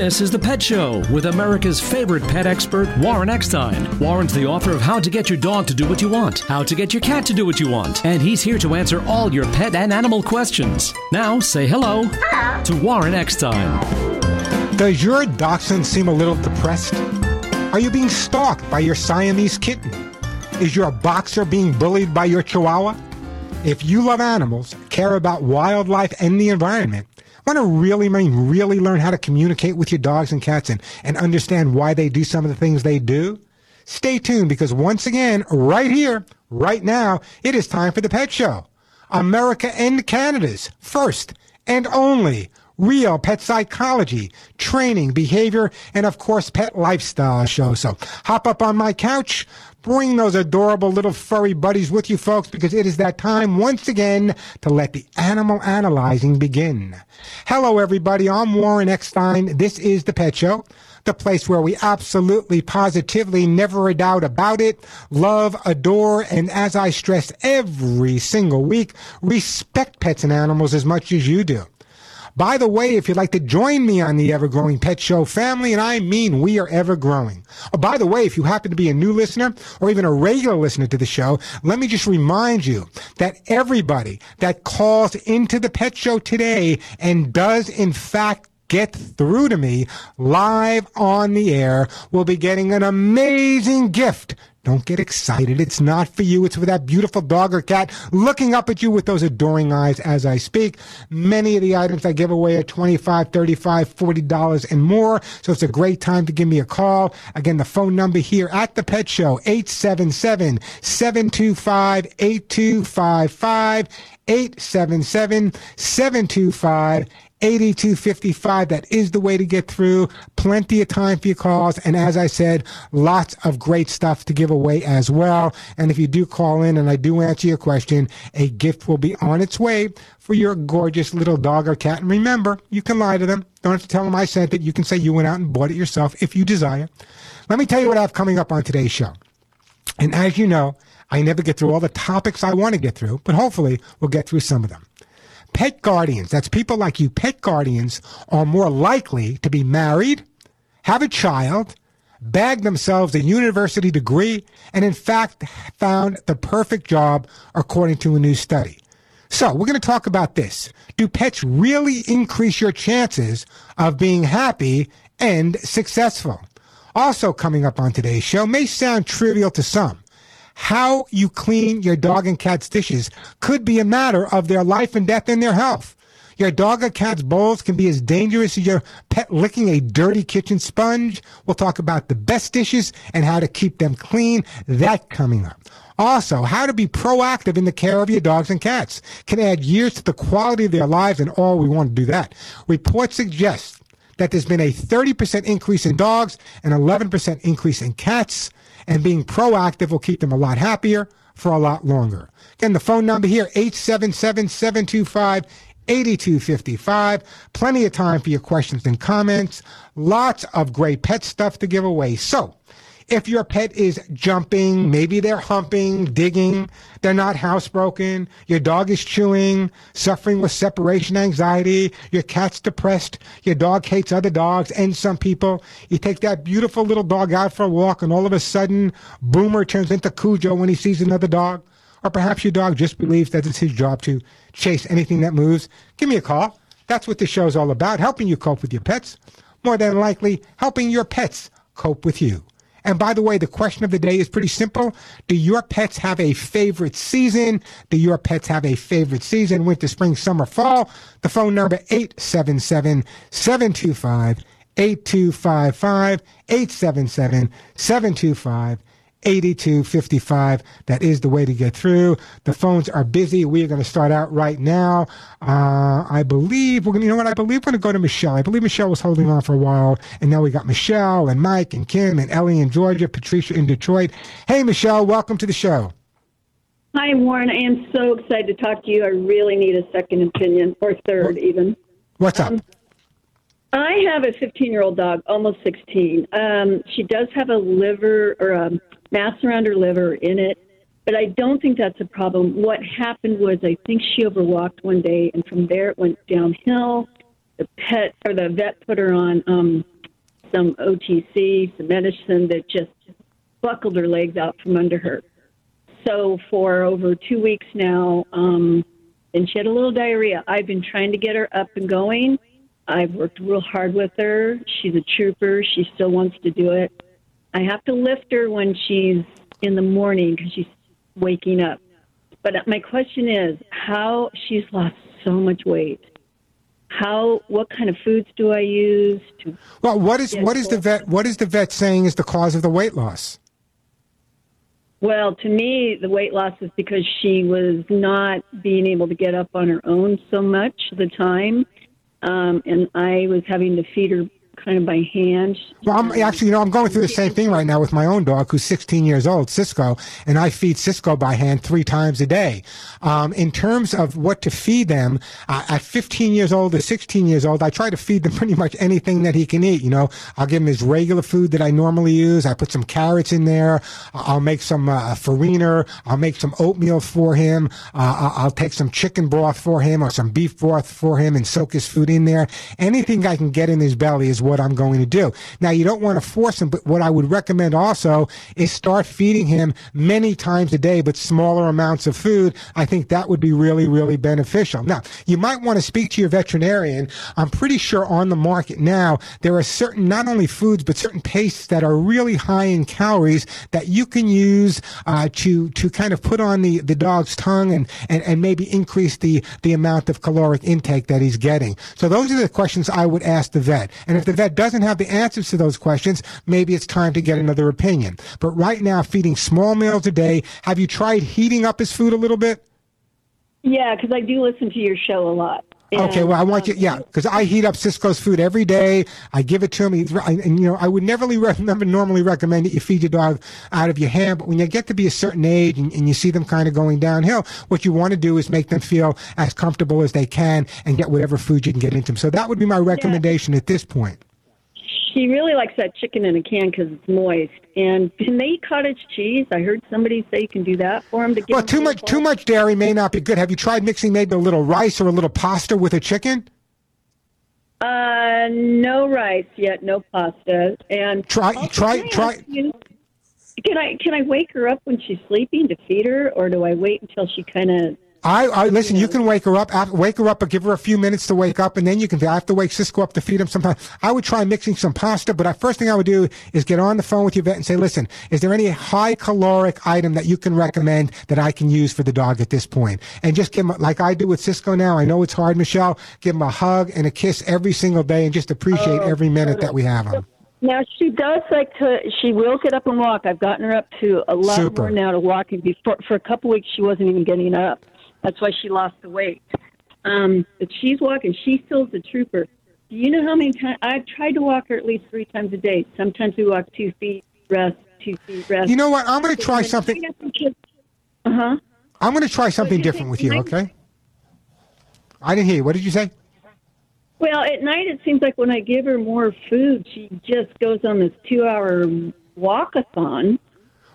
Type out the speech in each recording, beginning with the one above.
This is The Pet Show with America's favorite pet expert, Warren Eckstein. Warren's the author of How to Get Your Dog to Do What You Want, How to Get Your Cat to Do What You Want, and he's here to answer all your pet and animal questions. Now, say hello, to Warren Eckstein. Does your dachshund seem a little depressed? Are you being stalked by your Siamese kitten? Is your boxer being bullied by your chihuahua? If you love animals, care about wildlife and the environment, want to really, really learn how to communicate with your dogs and cats and, and understand why they do some of the things they do, stay tuned because once again, right here, right now, it is time for the Pet Show. America and Canada's first and only real pet psychology, training, behavior, and of course, pet lifestyle show. So hop up on my couch, Bring those adorable little furry buddies with you, folks, because it is that time once again to let the animal analyzing begin. Hello, everybody. I'm Warren Eckstein. This is The Pet Show, the place where we absolutely, positively, never a doubt about it, love, adore, and as I stress every single week, respect pets and animals as much as you do. By the way, if you'd like to join me on the Ever Growing Pet Show family, and I mean we are ever growing. Oh, by the way, if you happen to be a new listener or even a regular listener to the show, let me just remind you that everybody that calls into the Pet Show today and does in fact get through to me live on the air will be getting an amazing gift don't get excited. It's not for you. It's for that beautiful dog or cat looking up at you with those adoring eyes as I speak. Many of the items I give away are $25, $35, $40 and more. So it's a great time to give me a call. Again, the phone number here at the Pet Show, 877-725-8255. 877 725 8255. That is the way to get through. Plenty of time for your calls. And as I said, lots of great stuff to give away as well. And if you do call in and I do answer your question, a gift will be on its way for your gorgeous little dog or cat. And remember, you can lie to them. Don't have to tell them I sent it. You can say you went out and bought it yourself if you desire. Let me tell you what I have coming up on today's show. And as you know, I never get through all the topics I want to get through, but hopefully we'll get through some of them. Pet guardians, that's people like you, pet guardians are more likely to be married, have a child, bag themselves a university degree, and in fact found the perfect job according to a new study. So we're going to talk about this. Do pets really increase your chances of being happy and successful? Also coming up on today's show may sound trivial to some, how you clean your dog and cat's dishes could be a matter of their life and death and their health. Your dog or cat's bowls can be as dangerous as your pet licking a dirty kitchen sponge. We'll talk about the best dishes and how to keep them clean. That coming up. Also, how to be proactive in the care of your dogs and cats can add years to the quality of their lives, and all we want to do that. Reports suggest that there's been a 30% increase in dogs and 11% increase in cats and being proactive will keep them a lot happier for a lot longer. Again, the phone number here, 877-725 8255. Plenty of time for your questions and comments. Lots of great pet stuff to give away. So, if your pet is jumping, maybe they're humping, digging, they're not housebroken, your dog is chewing, suffering with separation anxiety, your cat's depressed, your dog hates other dogs and some people, you take that beautiful little dog out for a walk and all of a sudden, Boomer turns into Cujo when he sees another dog. Or perhaps your dog just believes that it's his job to chase anything that moves. Give me a call. That's what this show is all about, helping you cope with your pets. More than likely, helping your pets cope with you. And by the way, the question of the day is pretty simple. Do your pets have a favorite season? Do your pets have a favorite season? Winter, spring, summer, fall? The phone number 877 725 8255 877 725 8255. That is the way to get through. The phones are busy. We are going to start out right now. Uh, I believe we're going to, you know what? I believe we're going to go to Michelle. I believe Michelle was holding on for a while. And now we got Michelle and Mike and Kim and Ellie in Georgia, Patricia in Detroit. Hey, Michelle, welcome to the show. Hi, Warren. I am so excited to talk to you. I really need a second opinion or third, even. What's up? Um, I have a 15 year old dog, almost 16. Um, she does have a liver or a mass around her liver in it. But I don't think that's a problem. What happened was I think she overwalked one day, and from there it went downhill. the pet or the vet put her on um, some OTC, some medicine that just buckled her legs out from under her. So for over two weeks now, um, and she had a little diarrhea. I've been trying to get her up and going. I've worked real hard with her. She's a trooper. She still wants to do it. I have to lift her when she's in the morning because she's waking up. But my question is, how she's lost so much weight. How? What kind of foods do I use to? Well, what is what is the vet what is the vet saying is the cause of the weight loss? Well, to me, the weight loss is because she was not being able to get up on her own so much the time, um, and I was having to feed her kind of by hand. Well, I'm actually, you know, I'm going through the same thing right now with my own dog who's 16 years old, Cisco, and I feed Cisco by hand three times a day. Um, in terms of what to feed them, uh, at 15 years old or 16 years old, I try to feed them pretty much anything that he can eat. You know, I'll give him his regular food that I normally use. I put some carrots in there. I'll make some uh, farina. I'll make some oatmeal for him. Uh, I'll take some chicken broth for him or some beef broth for him and soak his food in there. Anything I can get in his belly is what I'm going to do. Now, you don't want to force him, but what I would recommend also is start feeding him many times a day, but smaller amounts of food. I think that would be really, really beneficial. Now, you might want to speak to your veterinarian. I'm pretty sure on the market now, there are certain, not only foods, but certain pastes that are really high in calories that you can use uh, to, to kind of put on the, the dog's tongue and, and, and maybe increase the, the amount of caloric intake that he's getting. So those are the questions I would ask the vet. And if the vet doesn't have the answers to those questions, maybe it's time to get mm-hmm. another opinion. But right now, feeding small meals a day, have you tried heating up his food a little bit? Yeah, because I do listen to your show a lot. And, okay, well, I want you, yeah, um, because I heat up Cisco's food every day. I give it to him. and, and, you know, I would never never normally recommend that you feed your dog out of your hand. But when you get to be a certain age and, and you see them kind of going downhill, what you want to do is make them feel as comfortable as they can and get whatever food you can get into them. So that would be my recommendation yeah. at this point she really likes that chicken in a can because it's moist. And can they eat cottage cheese? I heard somebody say you can do that for them to get. Well, too much too much dairy may not be good. Have you tried mixing maybe a little rice or a little pasta with a chicken? Uh, no rice yet, no pasta, and try try try. You, can I can I wake her up when she's sleeping to feed her, or do I wait until she kind of I, I listen. You can wake her up, wake her up, but give her a few minutes to wake up, and then you can. I have to wake Cisco up to feed him. Sometimes I would try mixing some pasta, but the first thing I would do is get on the phone with your vet and say, "Listen, is there any high caloric item that you can recommend that I can use for the dog at this point?" And just give him, like I do with Cisco now. I know it's hard, Michelle. Give him a hug and a kiss every single day, and just appreciate oh, every minute that we have him. Now she does like to. She will get up and walk. I've gotten her up to a lot Super. more now to walking. Before for a couple weeks, she wasn't even getting up. That's why she lost the weight. Um, but she's walking. She still's a trooper. Do you know how many times I've tried to walk her at least three times a day? Sometimes we walk two feet, rest, two feet, rest. You know what? I'm going to try something. Uh huh. I'm going to try something different with you. Okay. I didn't hear you. What did you say? Well, at night it seems like when I give her more food, she just goes on this two-hour walkathon.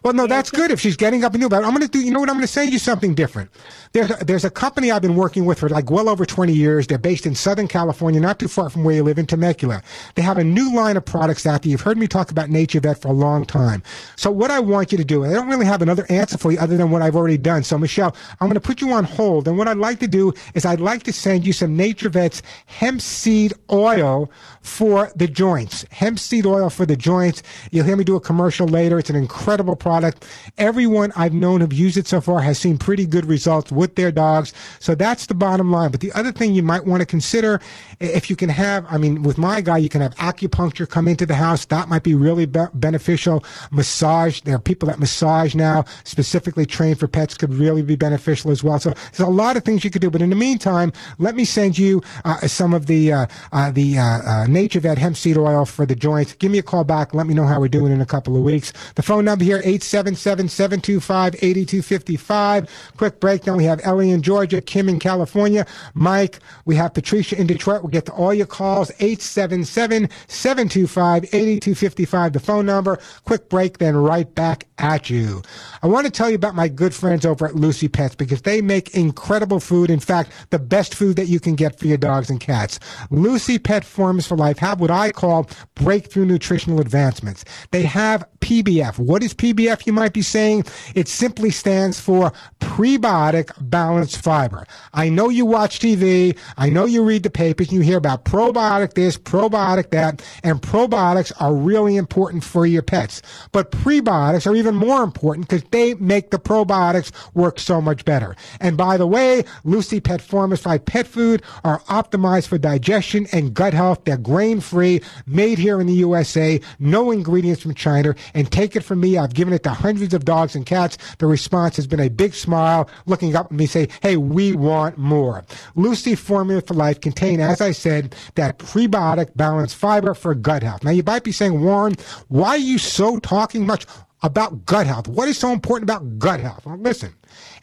Well, no, that's good if she's getting up and new. But I'm going to do, you know what? I'm going to say you something different. There's a, there's a company I've been working with for like well over 20 years. They're based in Southern California, not too far from where you live in Temecula. They have a new line of products out there. You've heard me talk about NaturVet for a long time. So what I want you to do, I don't really have another answer for you other than what I've already done. So Michelle, I'm going to put you on hold. And what I'd like to do is I'd like to send you some NaturVet's hemp seed oil for the joints. Hemp seed oil for the joints. You'll hear me do a commercial later. It's an incredible product product. Everyone I've known who've used it so far has seen pretty good results with their dogs. So that's the bottom line. But the other thing you might want to consider, if you can have, I mean, with my guy, you can have acupuncture come into the house. That might be really be- beneficial. Massage. There are people that massage now, specifically trained for pets, could really be beneficial as well. So there's a lot of things you could do. But in the meantime, let me send you uh, some of the uh, uh, the uh, uh, NaturVet hemp seed oil for the joints. Give me a call back. Let me know how we're doing in a couple of weeks. The phone number here, 8 877-725-8255. Quick break. Then we have Ellie in Georgia, Kim in California, Mike. We have Patricia in Detroit. We'll get to all your calls. 877-725-8255, the phone number. Quick break, then right back at you. I want to tell you about my good friends over at Lucy Pets because they make incredible food. In fact, the best food that you can get for your dogs and cats. Lucy Pet Forms for Life have what I call breakthrough nutritional advancements. They have PBF. What is PBF, you might be saying? It simply stands for prebiotic balanced fiber. I know you watch TV. I know you read the papers and you hear about probiotic this, probiotic that, and probiotics are really important for your pets. But prebiotics are even more important because they make the probiotics work so much better. And by the way, Lucy Pet Formified pet food are optimized for digestion and gut health. They're grain free, made here in the USA, no ingredients from China, and take it from me, I've given it to hundreds of dogs and cats. The response has been a big smile, looking up at me, say, hey, we want more. Lucy Formula for Life contain, as I said, that prebiotic balanced fiber for gut health. Now, you might be saying, Warren, why are you so talking much about gut health? What is so important about gut health? Well, listen,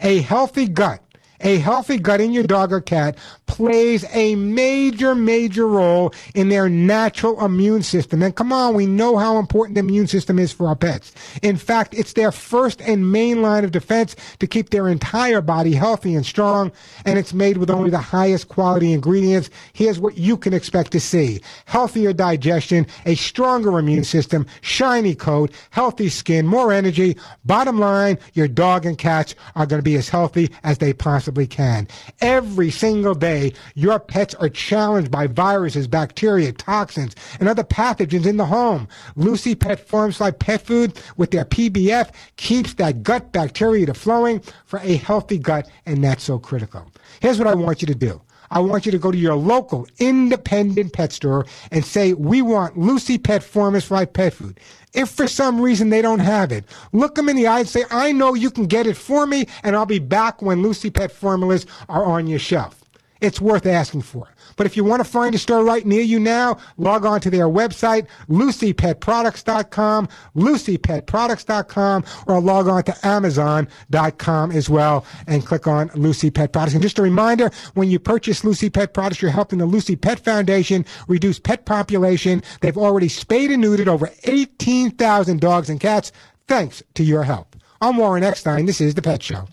a healthy gut a healthy gut in your dog or cat plays a major, major role in their natural immune system. And come on, we know how important the immune system is for our pets. In fact, it's their first and main line of defense to keep their entire body healthy and strong. And it's made with only the highest quality ingredients. Here's what you can expect to see. Healthier digestion, a stronger immune system, shiny coat, healthy skin, more energy. Bottom line, your dog and cats are going to be as healthy as they possibly possibly can. Every single day, your pets are challenged by viruses, bacteria, toxins, and other pathogens in the home. Lucy Pet Forms like pet food with their PBF keeps that gut bacteria to flowing for a healthy gut, and that's so critical. Here's what I want you to do. I want you to go to your local independent pet store and say, we want Lucy Pet Formulas Life Pet Food. If for some reason they don't have it, look them in the eye and say, I know you can get it for me, and I'll be back when Lucy Pet Formulas are on your shelf. It's worth asking for. But if you want to find a store right near you now, log on to their website, lucypetproducts.com, lucypetproducts.com, or log on to amazon.com as well and click on Lucy Pet Products. And just a reminder, when you purchase Lucy Pet Products, you're helping the Lucy Pet Foundation reduce pet population. They've already spayed and neutered over 18,000 dogs and cats thanks to your help. I'm Warren Eckstein. This is The Pet Show.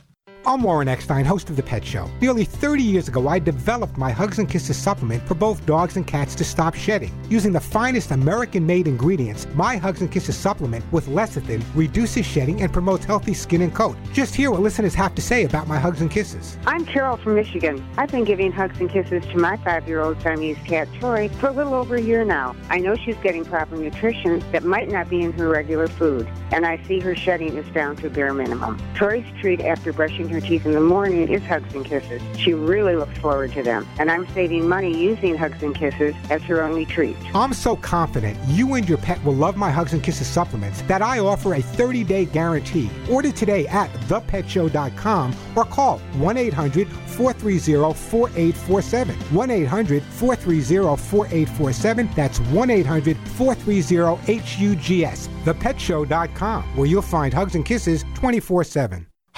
I'm Warren Eckstein, host of The Pet Show. Nearly 30 years ago, I developed my Hugs and Kisses supplement for both dogs and cats to stop shedding. Using the finest American made ingredients, my Hugs and Kisses supplement with lecithin reduces shedding and promotes healthy skin and coat. Just hear what listeners have to say about my Hugs and Kisses. I'm Carol from Michigan. I've been giving Hugs and Kisses to my five year old Siamese cat, Troy, for a little over a year now. I know she's getting proper nutrition that might not be in her regular food, and I see her shedding is down to a bare minimum. Troy's treat after brushing her teeth in the morning is Hugs and Kisses. She really looks forward to them, and I'm saving money using Hugs and Kisses as her only treat. I'm so confident you and your pet will love my Hugs and Kisses supplements that I offer a 30 day guarantee. Order today at thepetshow.com or call 1 800 430 4847. 1 800 430 4847. That's 1 800 430 HUGS. Thepetshow.com, where you'll find Hugs and Kisses 24 7.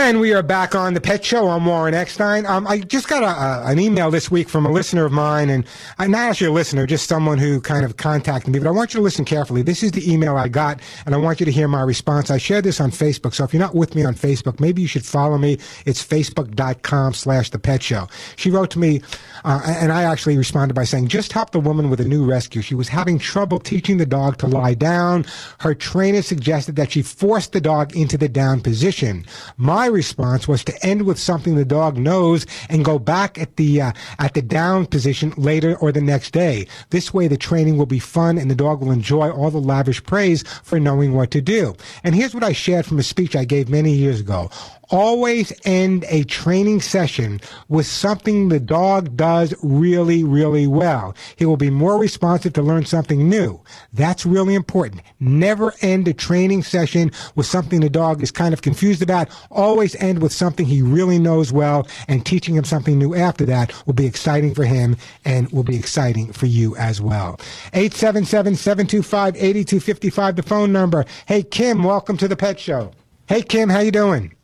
And we are back on the Pet Show. I'm Warren Eckstein. Um, I just got a, a, an email this week from a listener of mine, and I'm not actually a listener, just someone who kind of contacted me. But I want you to listen carefully. This is the email I got, and I want you to hear my response. I shared this on Facebook, so if you're not with me on Facebook, maybe you should follow me. It's facebook.com slash the Pet Show. She wrote to me, uh, and I actually responded by saying, just helped a woman with a new rescue. She was having trouble teaching the dog to lie down. Her trainer suggested that she force the dog into the down position. My response was to end with something the dog knows and go back at the uh, at the down position later or the next day. This way, the training will be fun and the dog will enjoy all the lavish praise for knowing what to do. And here's what I shared from a speech I gave many years ago always end a training session with something the dog does really, really well. He will be more responsive to learn something new. That's really important. Never end a training session with something the dog is kind of confused about. Always end with something he really knows well and teaching him something new after that will be exciting for him and will be exciting for you as well. 877-725-8255, the phone number. Hey, Kim, welcome to the Pet Show. Hey, Kim, how you doing?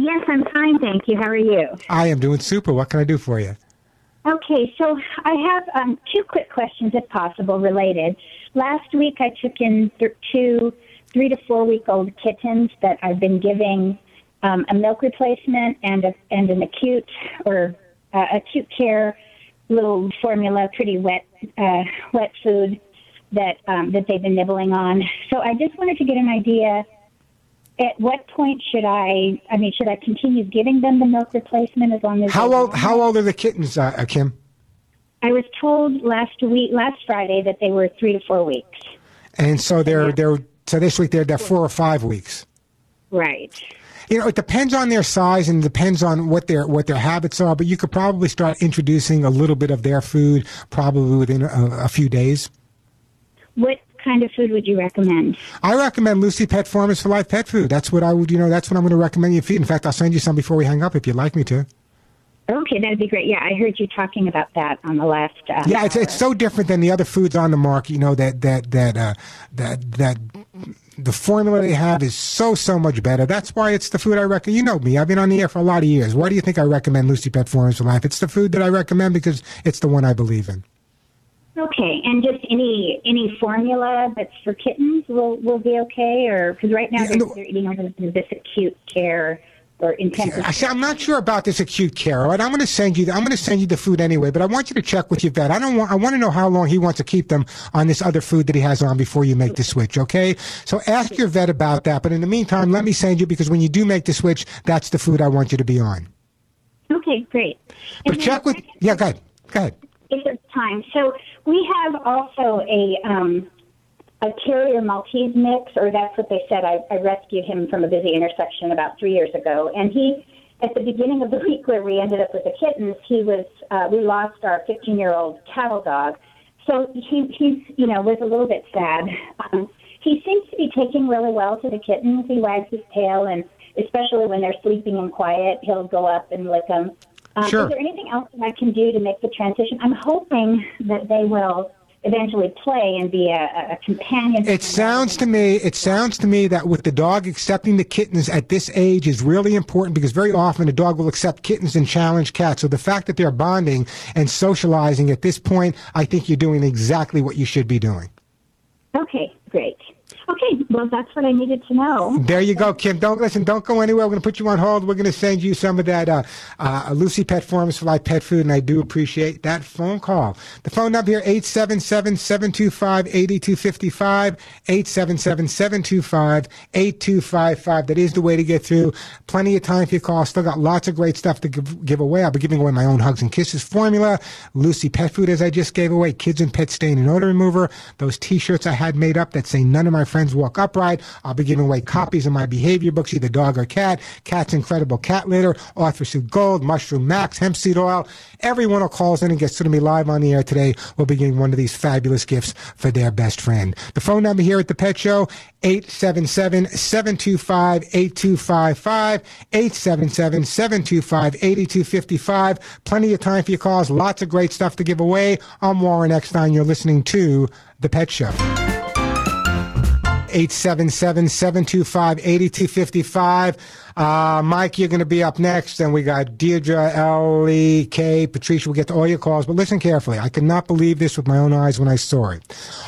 Yes, I'm fine, thank you. How are you? I am doing super. What can I do for you? Okay, so I have um, two quick questions, if possible, related. Last week I took in th- two three to four week old kittens that I've been giving um, a milk replacement and a, and an acute or uh, acute care little formula, pretty wet uh, wet food that um, that they've been nibbling on. So I just wanted to get an idea at what point should I? I mean, should I continue giving them the milk replacement as long as how old? How old are the kittens, uh, uh, Kim? I was told last week, last Friday, that they were three to four weeks. And so they're yeah. they're so this week they're, they're four or five weeks. Right. You know, it depends on their size and depends on what their what their habits are. But you could probably start introducing a little bit of their food probably within a, a few days. What kind of food would you recommend? I recommend Lucy Pet Formulas for Life pet food. That's what I would, you know, that's what I'm going to recommend you feed. In fact, I'll send you some before we hang up if you'd like me to. Okay, that'd be great. Yeah, I heard you talking about that on the last. Uh, yeah, it's it's so different than the other foods on the market. You know that that that uh, that that the formula they have is so so much better. That's why it's the food I recommend. You know me; I've been on the air for a lot of years. Why do you think I recommend Lucy Pet Formulas for Life? It's the food that I recommend because it's the one I believe in. Okay, and just any any formula that's for kittens will will be okay, or because right now yeah, they're, no, they're eating under this acute care or intensive. I'm not sure about this acute care. Right, I'm going to send you. I'm going to send you the food anyway, but I want you to check with your vet. I don't want. I want to know how long he wants to keep them on this other food that he has on before you make the switch. Okay, so ask your vet about that. But in the meantime, let me send you because when you do make the switch, that's the food I want you to be on. Okay, great. But check with. Yeah, go ahead. Go ahead. If there's time, so we have also a um, a terrier Maltese mix, or that's what they said. I, I rescued him from a busy intersection about three years ago, and he, at the beginning of the week where we ended up with the kittens, he was uh, we lost our 15 year old cattle dog, so he he's you know was a little bit sad. Um, he seems to be taking really well to the kittens. He wags his tail, and especially when they're sleeping and quiet, he'll go up and lick them. Um, sure. Is there anything else that I can do to make the transition? I'm hoping that they will eventually play and be a, a, companion. It sounds to me, it sounds to me that with the dog accepting the kittens at this age is really important because very often a dog will accept kittens and challenge cats. So the fact that they're bonding and socializing at this point, I think you're doing exactly what you should be doing. Okay, great. Okay, well, that's what I needed to know. There you go, Kim. Don't listen. Don't go anywhere. We're going to put you on hold. We're going to send you some of that uh, uh, Lucy Pet Formulas for Life pet food, and I do appreciate that phone call. The phone number here, 877-725-8255, 877-725-8255. That is the way to get through. Plenty of time for your call. Still got lots of great stuff to give, give away. I'll be giving away my own Hugs and Kisses formula, Lucy Pet Food, as I just gave away, Kids and Pet Stain and Odor Remover, those T-shirts I had made up that say none of my friends walk upright. I'll be giving away copies of my behavior books, either dog or cat, Cat's Incredible Cat Litter, Arthur Gold, Mushroom Max, Hemp Seed Oil. Everyone who calls in and gets to me live on the air today will be getting one of these fabulous gifts for their best friend. The phone number here at the Pet Show, 877-725-8255, 877-725-8255. Plenty of time for your calls. Lots of great stuff to give away. I'm Warren Eckstein. You're listening to The Pet Show. 877 725 8255. Uh, Mike, you're going to be up next, and we got Deirdre, Ellie, Kay, Patricia. We'll get to all your calls, but listen carefully. I could not believe this with my own eyes when I saw it.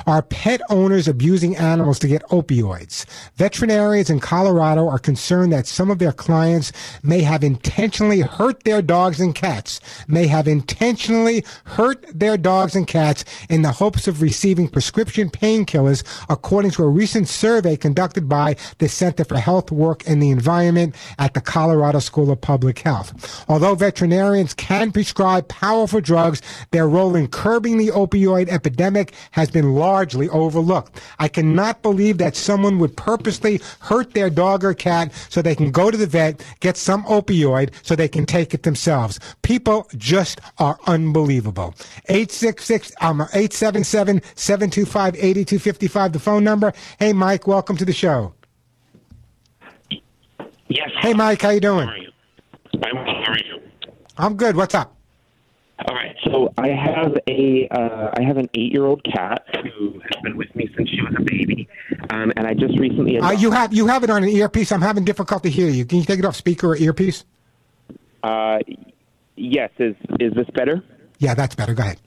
Are pet owners abusing animals to get opioids? Veterinarians in Colorado are concerned that some of their clients may have intentionally hurt their dogs and cats, may have intentionally hurt their dogs and cats in the hopes of receiving prescription painkillers, according to a recent survey conducted by the Center for Health, Work, and the Environment at the Colorado School of Public Health. Although veterinarians can prescribe powerful drugs, their role in curbing the opioid epidemic has been largely overlooked. I cannot believe that someone would purposely hurt their dog or cat so they can go to the vet, get some opioid so they can take it themselves. People just are unbelievable. 866 um 877 725 8255 the phone number. Hey Mike, welcome to the show. Yes. Hey Mike, how you doing? How are you? I'm. How are you? I'm good. What's up? All right. So I have a uh, I have an eight year old cat who has been with me since she was a baby, um, and I just recently. Uh, you have you have it on an earpiece. I'm having difficulty hearing you. Can you take it off speaker or earpiece? Uh, yes. Is is this better? Yeah, that's better. Go ahead.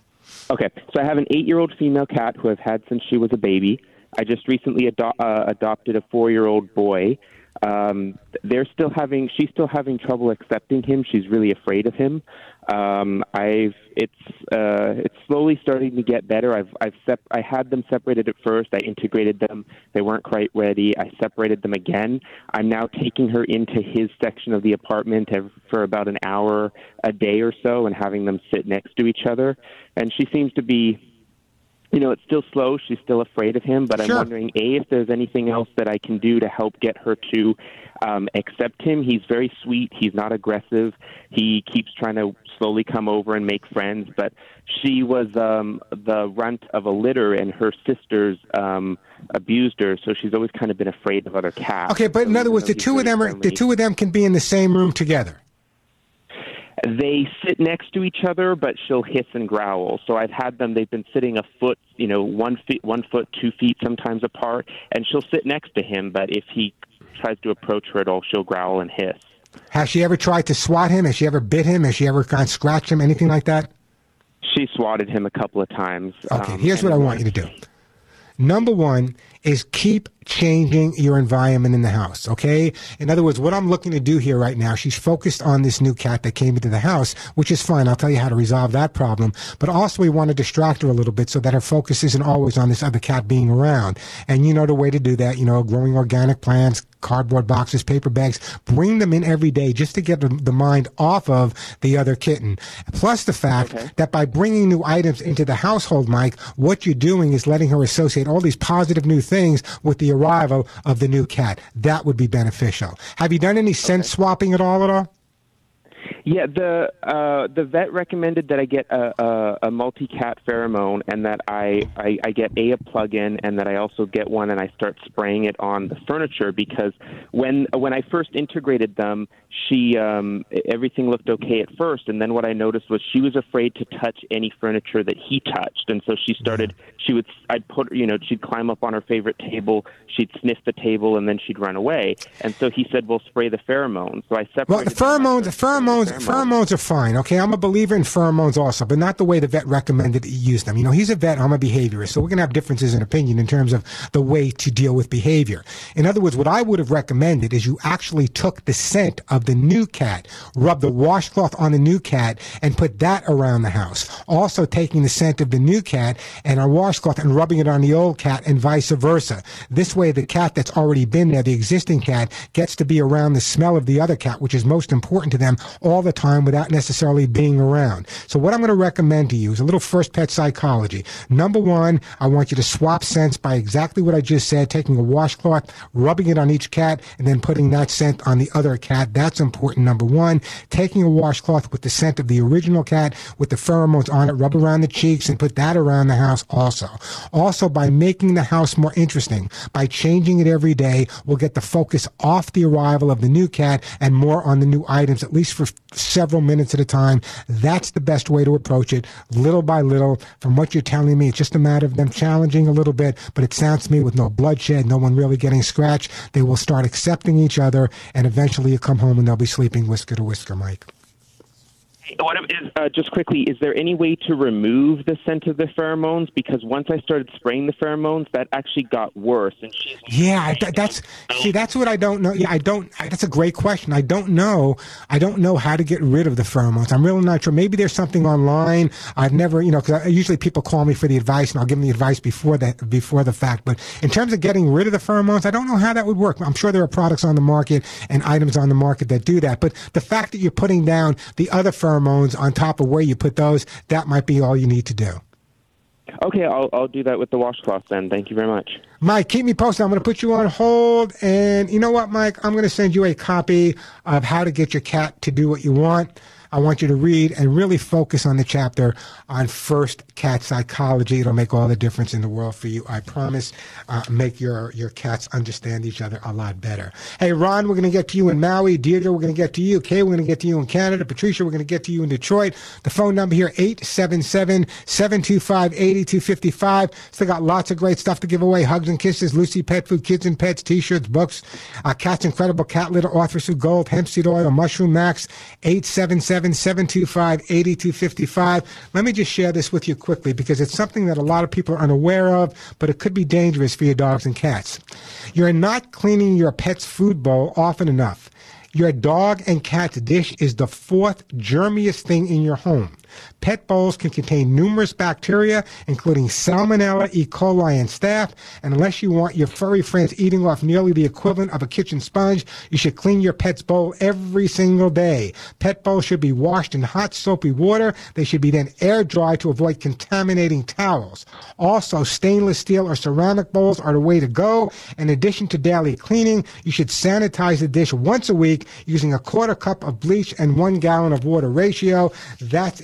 Okay. So I have an eight year old female cat who I've had since she was a baby. I just recently ado- uh, adopted a four year old boy. Um, they're still having she's still having trouble accepting him. She's really afraid of him. Um, I've it's uh, it's slowly starting to get better. I've I've sep- I had them separated at first. I integrated them. They weren't quite ready. I separated them again. I'm now taking her into his section of the apartment for about an hour a day or so, and having them sit next to each other. And she seems to be you know, it's still slow. She's still afraid of him, but Sure. I'm wondering, A, if there's anything else that I can do to help get her to um, accept him. He's very sweet. He's not aggressive. He keeps trying to slowly come over and make friends, but she was um, the runt of a litter, and her sisters um, abused her, so she's always kind of been afraid of other cats. Okay, but in other words, the two of them are friendly- the two of them can be in the same room together. They sit next to each other, but she'll hiss and growl. So I've had them. They've been sitting a foot, you know, one feet, one foot, two feet, sometimes apart, and she'll sit next to him. But if he tries to approach her at all, she'll growl and hiss. Has she ever tried to swat him? Has she ever bit him? Has she ever kind of scratched him? Anything like that? She swatted him a couple of times. Okay, um, here's what I want you to do. Number one is keep changing your environment in the house, okay? In other words, what I'm looking to do here right now, she's focused on this new cat that came into the house, which is fine. I'll tell you how to resolve that problem. But also, we want to distract her a little bit so that her focus isn't always on this other cat being around. And you know the way to do that, you know, growing organic plants, cardboard boxes, paper bags, bring them in every day just to get the, the mind off of the other kitten. Plus the fact that by bringing new items into the household, Mike, what you're doing is letting her associate all these positive new things with the arrival of the new cat. That would be beneficial. Have you done any scent swapping at all at all? Yeah, the uh, the vet recommended that I get a, a, a multi cat pheromone, and that I, I I get a, a plug-in, and that I also get one, and I start spraying it on the furniture because when when I first integrated them, she um, everything looked okay at first, and then what I noticed was she was afraid to touch any furniture that he touched, and so she started. She would I'd put you know she'd climb up on her favorite table, she'd sniff the table, and then she'd run away, and so he said, "Well, spray the pheromone." So I separated. Well, the. I pheromones, started pheromones, pheromones are fine. Okay, I'm a believer in pheromones also, but not the way the vet recommended that you use them. You know, he's a vet, I'm a behaviorist, so we're gonna have differences in opinion in terms of the way to deal with behavior. In other words, what I would have recommended is you actually took the scent of the new cat, rubbed the washcloth on the new cat, and put that around the house. Also, taking the scent of the new cat and a washcloth and rubbing it on the old cat, and vice versa. This way, the cat that's already been there, the existing cat, gets to be around the smell of the other cat, which is most important to them all the time without necessarily being around. So, what I'm going to recommend to you is a little first pet psychology. Number one, I want you to swap scents by exactly what I just said, taking a washcloth, rubbing it on each cat, and then putting that scent on the other cat. That's important. Number one, taking a washcloth with the scent of the original cat with the pheromones on it, rub around the cheeks and put that around the house also. Also, by making the house more interesting, by changing it every day, we'll get the focus off the arrival of the new cat and more on the new items, at least for several minutes at a time. That's the best way to approach it, little by little. From what you're telling me, it's just a matter of them challenging a little bit, but it sounds to me with no bloodshed, no one really getting scratched, they will start accepting each other, and eventually you come home and they'll be sleeping whisker to whisker, Mike. What is uh, just quickly? Is there any way to remove the scent of the pheromones? Because once I started spraying the pheromones, that actually got worse. And she's yeah, th- that's see, that's what I don't know. Yeah, I don't. That's a great question. I don't know. I don't know how to get rid of the pheromones. I'm really not sure. Maybe there's something online. I've never, you know, because usually people call me for the advice, and I'll give them the advice before that before the fact. But in terms of getting rid of the pheromones, I don't know how that would work. I'm sure there are products on the market and items on the market that do that. But the fact that you're putting down the other pheromones pheromones on top of where you put those, that might be all you need to do. Okay, I'll, I'll do that with the washcloth then. Thank you very much. Mike, keep me posted. I'm going to put you on hold. And you know what, Mike? I'm going to send you a copy of How to Get Your Cat to Do What You Want. I want you to read and really focus on the chapter on first cat psychology. It'll make all the difference in the world for you. I promise. Uh, make your, your cats understand each other a lot better. Hey, Ron, we're going to get to you in Maui. Deirdre, we're going to get to you. Kay, we're going to get to you in Canada. Patricia, we're going to get to you in Detroit. The phone number here, 877-725-8255. Still got lots of great stuff to give away. Hugs and kisses, Lucy Pet Food, Kids and Pets, t-shirts, books, uh, Cat's Incredible Cat Litter, Arthur Gold, Hemp Seed Oil, Mushroom Max, 877 725 8255. Let me just share this with you quickly because it's something that a lot of people are unaware of, but it could be dangerous for your dogs and cats. You're not cleaning your pet's food bowl often enough. Your dog and cat's dish is the fourth germiest thing in your home. Pet bowls can contain numerous bacteria, including Salmonella, E. coli, and staph. And unless you want your furry friends eating off nearly the equivalent of a kitchen sponge, you should clean your pet's bowl every single day. Pet bowls should be washed in hot, soapy water. They should be then air dried to avoid contaminating towels. Also, stainless steel or ceramic bowls are the way to go. In addition to daily cleaning, you should sanitize the dish once a week using a quarter cup of bleach and one gallon of water ratio. That's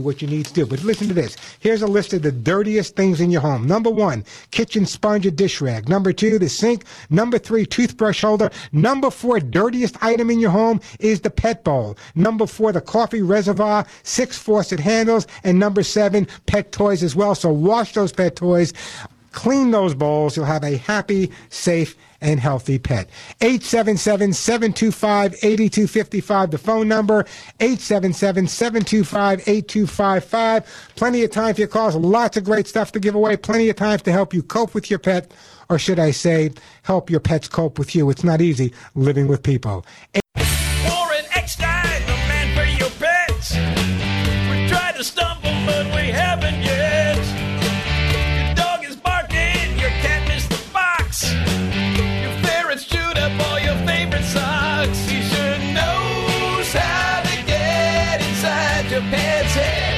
what you need to do. But listen to this. Here's a list of the dirtiest things in your home. Number one, kitchen sponge or dish rag. Number two, the sink. Number three, toothbrush holder. Number four, dirtiest item in your home is the pet bowl. Number four, the coffee reservoir. Six faucet handles. And number seven, pet toys as well. So wash those pet toys. Clean those bowls. You'll have a happy, safe, and healthy pet. 877-725-8255, the phone number, 877-725-8255. Plenty of time for your calls, lots of great stuff to give away, plenty of time to help you cope with your pet, or should I say, help your pets cope with you. It's not easy living with people. Inside your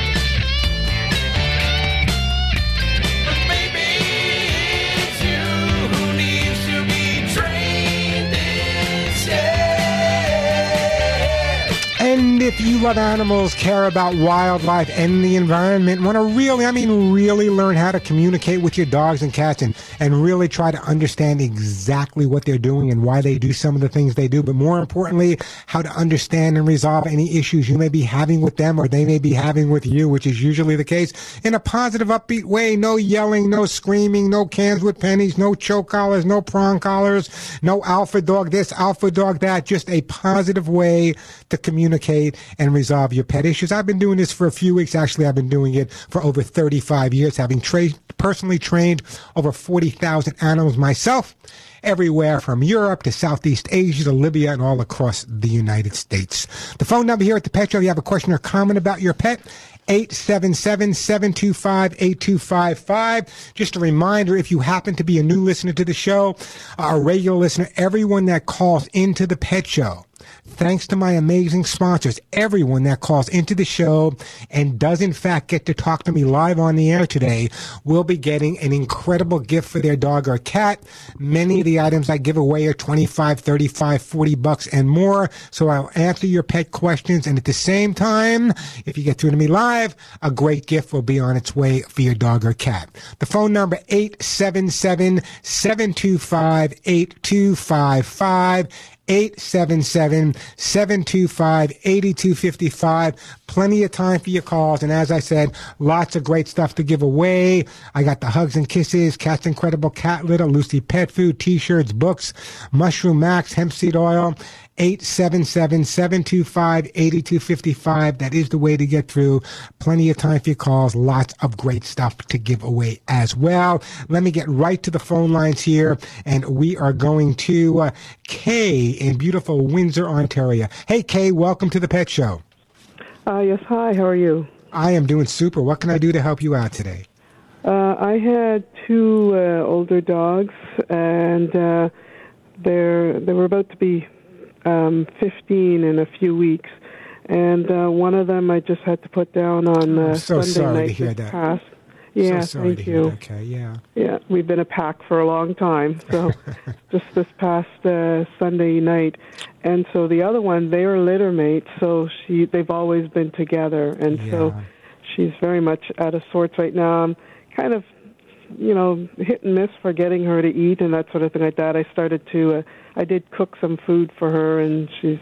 And if you love animals, care about wildlife and the environment, want to really, I mean, really learn how to communicate with your dogs and cats and, and really try to understand exactly what they're doing and why they do some of the things they do, but more importantly, how to understand and resolve any issues you may be having with them or they may be having with you, which is usually the case, in a positive, upbeat way. No yelling, no screaming, no cans with pennies, no choke collars, no prong collars, no alpha dog this, alpha dog that, just a positive way to communicate and resolve your pet issues. I've been doing this for a few weeks. Actually, I've been doing it for over 35 years, having tra- personally trained over 40,000 animals myself, everywhere from Europe to Southeast Asia to Libya and all across the United States. The phone number here at the Pet Show, if you have a question or comment about your pet, 877-725-8255. Just a reminder, if you happen to be a new listener to the show, a regular listener, everyone that calls into the Pet Show, thanks to my amazing sponsors, everyone that calls into the show and does in fact get to talk to me live on the air today will be getting an incredible gift for their dog or cat. Many of the items I give away are 25, 35, 40 bucks and more. So I'll answer your pet questions. And at the same time, if you get through to me live, a great gift will be on its way for your dog or cat. The phone number 877 725 8255. 877 725 8255. Plenty of time for your calls. And as I said, lots of great stuff to give away. I got the Hugs and Kisses, Cat's Incredible Cat Litter, Lucy Pet Food, t shirts, books, Mushroom Max, Hemp Seed Oil. 877 725 8255. That is the way to get through. Plenty of time for your calls. Lots of great stuff to give away as well. Let me get right to the phone lines here, and we are going to uh, Kay in beautiful Windsor, Ontario. Hey, Kay, welcome to the Pet Show. Uh, yes, hi, how are you? I am doing super. What can I do to help you out today? Uh, I had two uh, older dogs, and uh, they're they were about to be um, 15 in a few weeks, and uh, one of them I just had to put down on uh, so Sunday sorry night to hear that. past. Yeah, so sorry thank to hear you. that, Kay. Yeah. Yeah, we've been a pack for a long time. So just this past uh, Sunday night, and so the other one, they are litter mates. So she, they've always been together, and so she's very much out of sorts right now. I'm kind of, you know, hit and miss for getting her to eat and that sort of thing like that. I started to, uh, I did cook some food for her, and she's,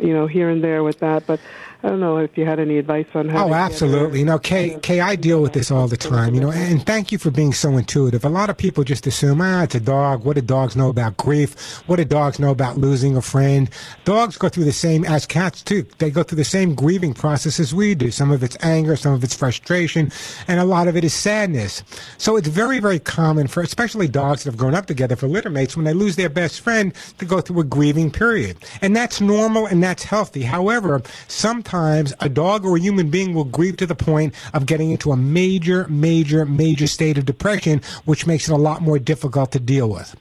you know, here and there with that. But I don't know if you had any advice on how. Oh, absolutely. You know, Kay, Kay, I deal with this all the time, you know, and thank you for being so intuitive. A lot of people just assume, ah, it's a dog. What do dogs know about grief? What do dogs know about losing a friend? Dogs go through the same, as cats too, they go through the same grieving process as we do. Some of it's anger, some of it's frustration, and a lot of it is sadness. So it's very, very common for, especially dogs that have grown up together, for litter mates, when they lose their best friend, to go through a grieving period. And that's normal and that's healthy. However, sometimes a dog or a human being will grieve to the point of getting into a major, major, major state of depression, which makes it a lot more difficult to deal with.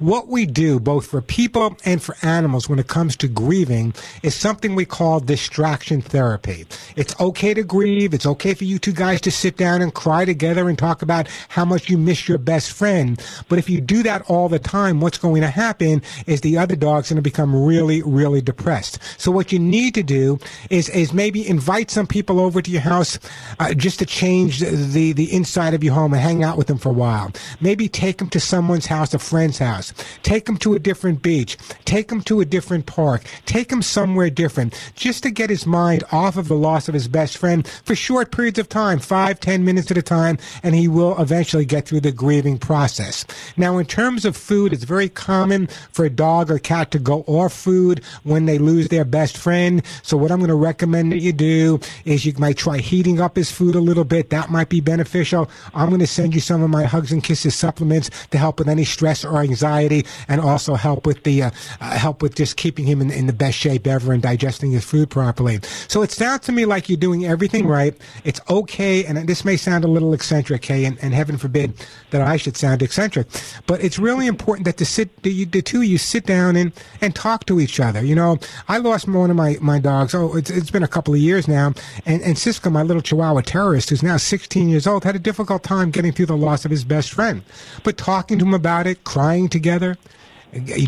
What we do, both for people and for animals, when it comes to grieving, is something we call distraction therapy. It's okay to grieve. It's okay for you two guys to sit down and cry together and talk about how much you miss your best friend. But if you do that all the time, what's going to happen is the other dog's going to become really, really depressed. So what you need to do is, is maybe invite some people over to your house uh, just to change the, the inside of your home and hang out with them for a while. Maybe take them to someone's house, a friend's house. Take them to a different beach. Take them to a different park. Take him somewhere different just to get his mind off of the loss of his best friend for short periods of time, five, ten minutes at a time, and he will eventually get through the grieving process. Now, in terms of food, it's very common for a dog or cat to go off food when they lose their best friend. So what I'm going to recommend that you do is you might try heating up his food a little bit. That might be beneficial. I'm going to send you some of my Hugs and Kisses supplements to help with any stress or anxiety and also help with the uh, uh, help with just keeping him in, in the best shape ever and digesting his food properly. So it sounds to me like you're doing everything right. It's okay, and this may sound a little eccentric, Kay, and, and heaven forbid that I should sound eccentric, but it's really important that the sit the, the two of you sit down and and talk to each other. You know, I lost one of my my dogs. Oh, it's it's been a couple of years now, and and Cisco, my little Chihuahua terrorist, who's now 16 years old, had a difficult time getting through the loss of his best friend. But talking to him about it, crying together,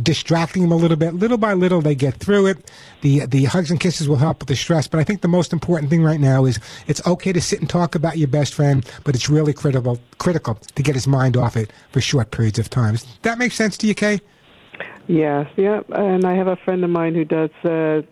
distracting them a little bit. Little by little, they get through it. The the hugs and kisses will help with the stress. But I think the most important thing right now is it's okay to sit and talk about your best friend, but it's really critical critical to get his mind off it for short periods of time. Does that make sense to you, Kay? Yes, yeah, and I have a friend of mine who does uh,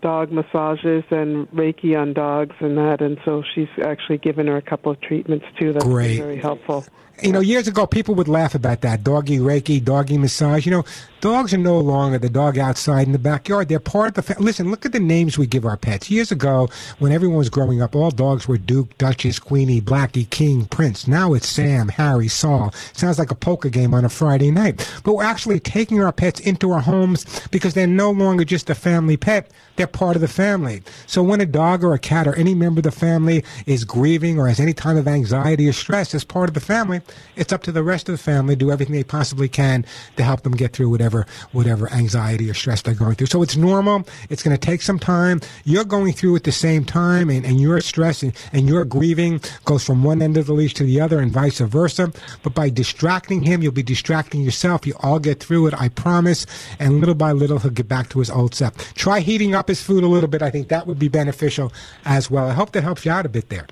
dog massages and Reiki on dogs and that, and so she's actually given her a couple of treatments too. That's Great. very helpful. You know, years ago, people would laugh about that doggy reiki, doggy massage. You know, dogs are no longer the dog outside in the backyard. They're part of the. Listen, look at the names we give our pets. Years ago, when everyone was growing up, all dogs were Duke, Duchess, Queenie, Blackie, King, Prince. Now it's Sam, Harry, Saul. Sounds like a poker game on a Friday night. But we're actually taking our pets into our homes because they're no longer just a family pet. They're part of the family. So when a dog or a cat or any member of the family is grieving or has any kind of anxiety or stress as part of the family, it's up to the rest of the family to do everything they possibly can to help them get through whatever whatever anxiety or stress they're going through. So it's normal. It's going to take some time. You're going through at the same time, and, and your stress and, and your grieving goes from one end of the leash to the other, and vice versa. But by distracting him, you'll be distracting yourself. You all get through it, I promise. And little by little, he'll get back to his old self. Try heating up his food a little bit. I think that would be beneficial as well. I hope that helps you out a bit there.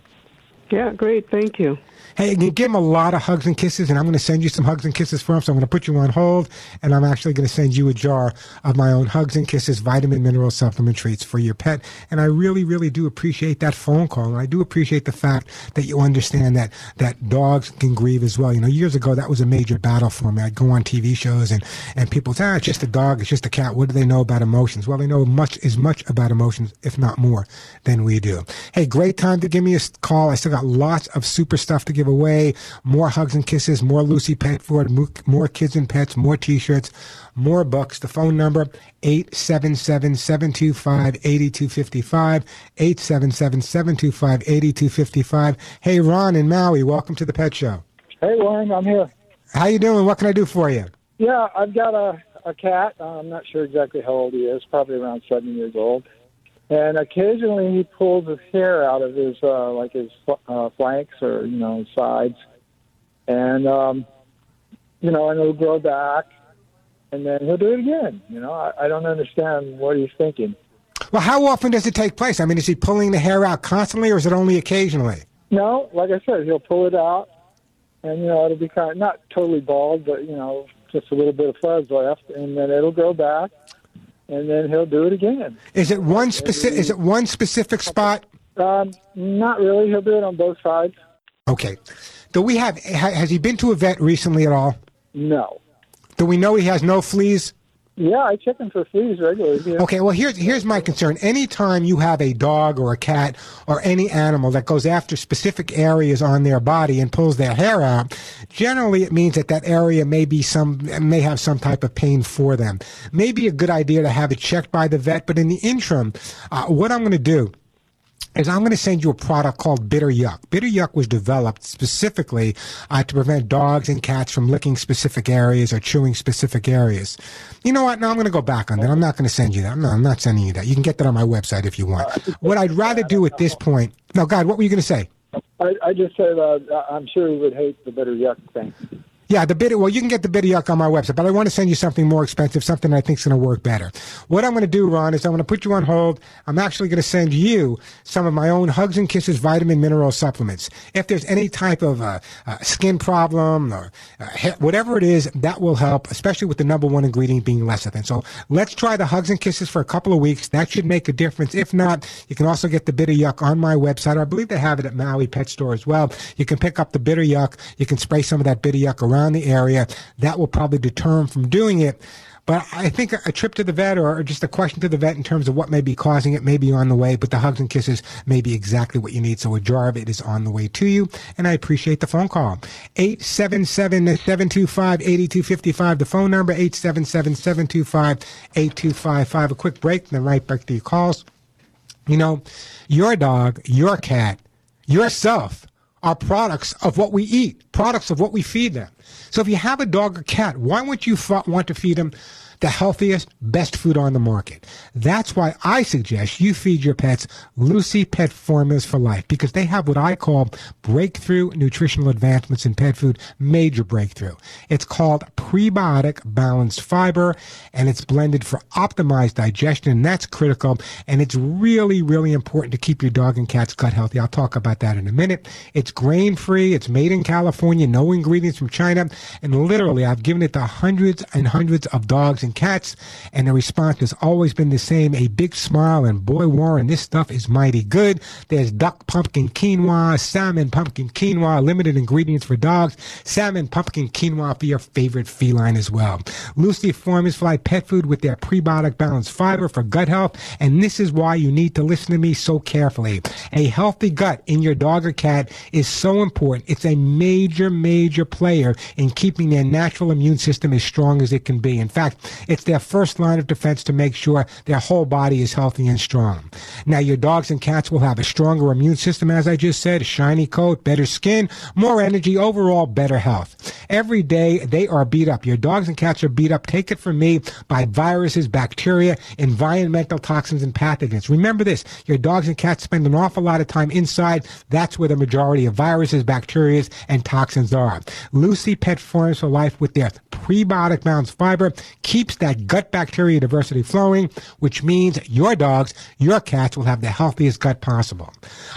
Yeah, great. Thank you. Hey, you give him a lot of hugs and kisses, and I'm going to send you some hugs and kisses for him. So I'm going to put you on hold, and I'm actually going to send you a jar of my own hugs and kisses vitamin mineral supplement treats for your pet. And I really, really do appreciate that phone call, and I do appreciate the fact that you understand that that dogs can grieve as well. You know, years ago that was a major battle for me. I'd go on TV shows, and and people say, ah, it's just a dog, it's just a cat. What do they know about emotions? Well, they know much as much about emotions, if not more, than we do. Hey, great time to give me a call. I still got lots of super stuff to give away. More hugs and kisses, more Lucy Pet Food, more kids and pets, more t-shirts, more books. The phone number, 877-725-8255, 877-725-8255. Hey, Ron in Maui, welcome to the Pet Show. Hey, Warren, I'm here. How you doing? What can I do for you? Yeah, I've got a, a cat. Uh, I'm not sure exactly how old he is, probably around seven years old and occasionally he pulls his hair out of his uh, like his uh, flanks or you know sides, and um, you know, and it'll grow back, and then he'll do it again. You know, I, I don't understand what he's thinking. Well, how often does it take place? I mean, is he pulling the hair out constantly, or is it only occasionally? No, like I said, he'll pull it out, and you know, it'll be kind of not totally bald, but you know, just a little bit of fuzz left, and then it'll grow back and then he'll do it again. Is it one specific? Is it one specific spot? Um, not really. He'll do it on both sides. Okay. Do we have? Has he been to a vet recently at all? No. Do we know he has no fleas? Yeah, I check them for fleas regularly. Yeah. Okay, well here's here's my concern. Anytime you have a dog or a cat or any animal that goes after specific areas on their body and pulls their hair out, generally it means that that area may be some may have some type of pain for them. Maybe a good idea to have it checked by the vet, but in the interim, uh, what I'm going to do is I'm going to send you a product called Bitter Yuck. Bitter Yuck was developed specifically uh, to prevent dogs and cats from licking specific areas or chewing specific areas. You know what? No, I'm going to go back on that. I'm not going to send you that. No, I'm not sending you that. You can get that on my website if you want. What I'd rather do at this point. No, God, what were you going to say? I, I just said uh, I'm sure he would hate the Bitter Yuck thing. Yeah, the bit. Well, you can get the Bitter Yuck on my website, but I want to send you something more expensive, something I think is going to work better. What I'm going to do, Ron, is I'm going to put you on hold. I'm actually going to send you some of my own Hugs and Kisses vitamin mineral supplements. If there's any type of uh, uh, skin problem or uh, whatever it is, that will help, especially with the number one ingredient being lecithin. So let's try the Hugs and Kisses for a couple of weeks. That should make a difference. If not, you can also get the Bitter Yuck on my website. I believe they have it at Maui Pet Store as well. You can pick up the Bitter Yuck. You can spray some of that Bitter Yuck around around the area. That will probably deter him from doing it. But I think a trip to the vet or just a question to the vet in terms of what may be causing it may be on the way, but the hugs and kisses may be exactly what you need. So a jar of it is on the way to you. And I appreciate the phone call. 877-725-8255. The phone number, 877-725-8255. A quick break and then right back to your calls. You know, your dog, your cat, yourself are products of what we eat, products of what we feed them. So if you have a dog or cat, why wouldn't you want to feed them the healthiest, best food on the market. That's why I suggest you feed your pets Lucy Pet Formulas for Life because they have what I call breakthrough nutritional advancements in pet food, major breakthrough. It's called prebiotic balanced fiber and it's blended for optimized digestion and that's critical and it's really, really important to keep your dog and cat's gut healthy. I'll talk about that in a minute. It's grain free. It's made in California, no ingredients from China. And literally I've given it to hundreds and hundreds of dogs and cats, and the response has always been the same a big smile. And boy, Warren, this stuff is mighty good. There's duck pumpkin quinoa, salmon pumpkin quinoa, limited ingredients for dogs, salmon pumpkin quinoa for your favorite feline as well. Lucy Formulas Fly Pet Food with their prebiotic balanced fiber for gut health, and this is why you need to listen to me so carefully. A healthy gut in your dog or cat is so important. It's a major, major player in keeping their natural immune system as strong as it can be. In fact, it's their first line of defense to make sure their whole body is healthy and strong. Now, your dogs and cats will have a stronger immune system, as I just said, shiny coat, better skin, more energy, overall better health. Every day they are beat up. Your dogs and cats are beat up. Take it from me by viruses, bacteria, environmental toxins, and pathogens. Remember this your dogs and cats spend an awful lot of time inside. That's where the majority of viruses, bacteria, and toxins are. Lucy Pet Formulas for Life with their prebiotic balanced fiber keep keeps that gut bacteria diversity flowing, which means your dogs, your cats will have the healthiest gut possible.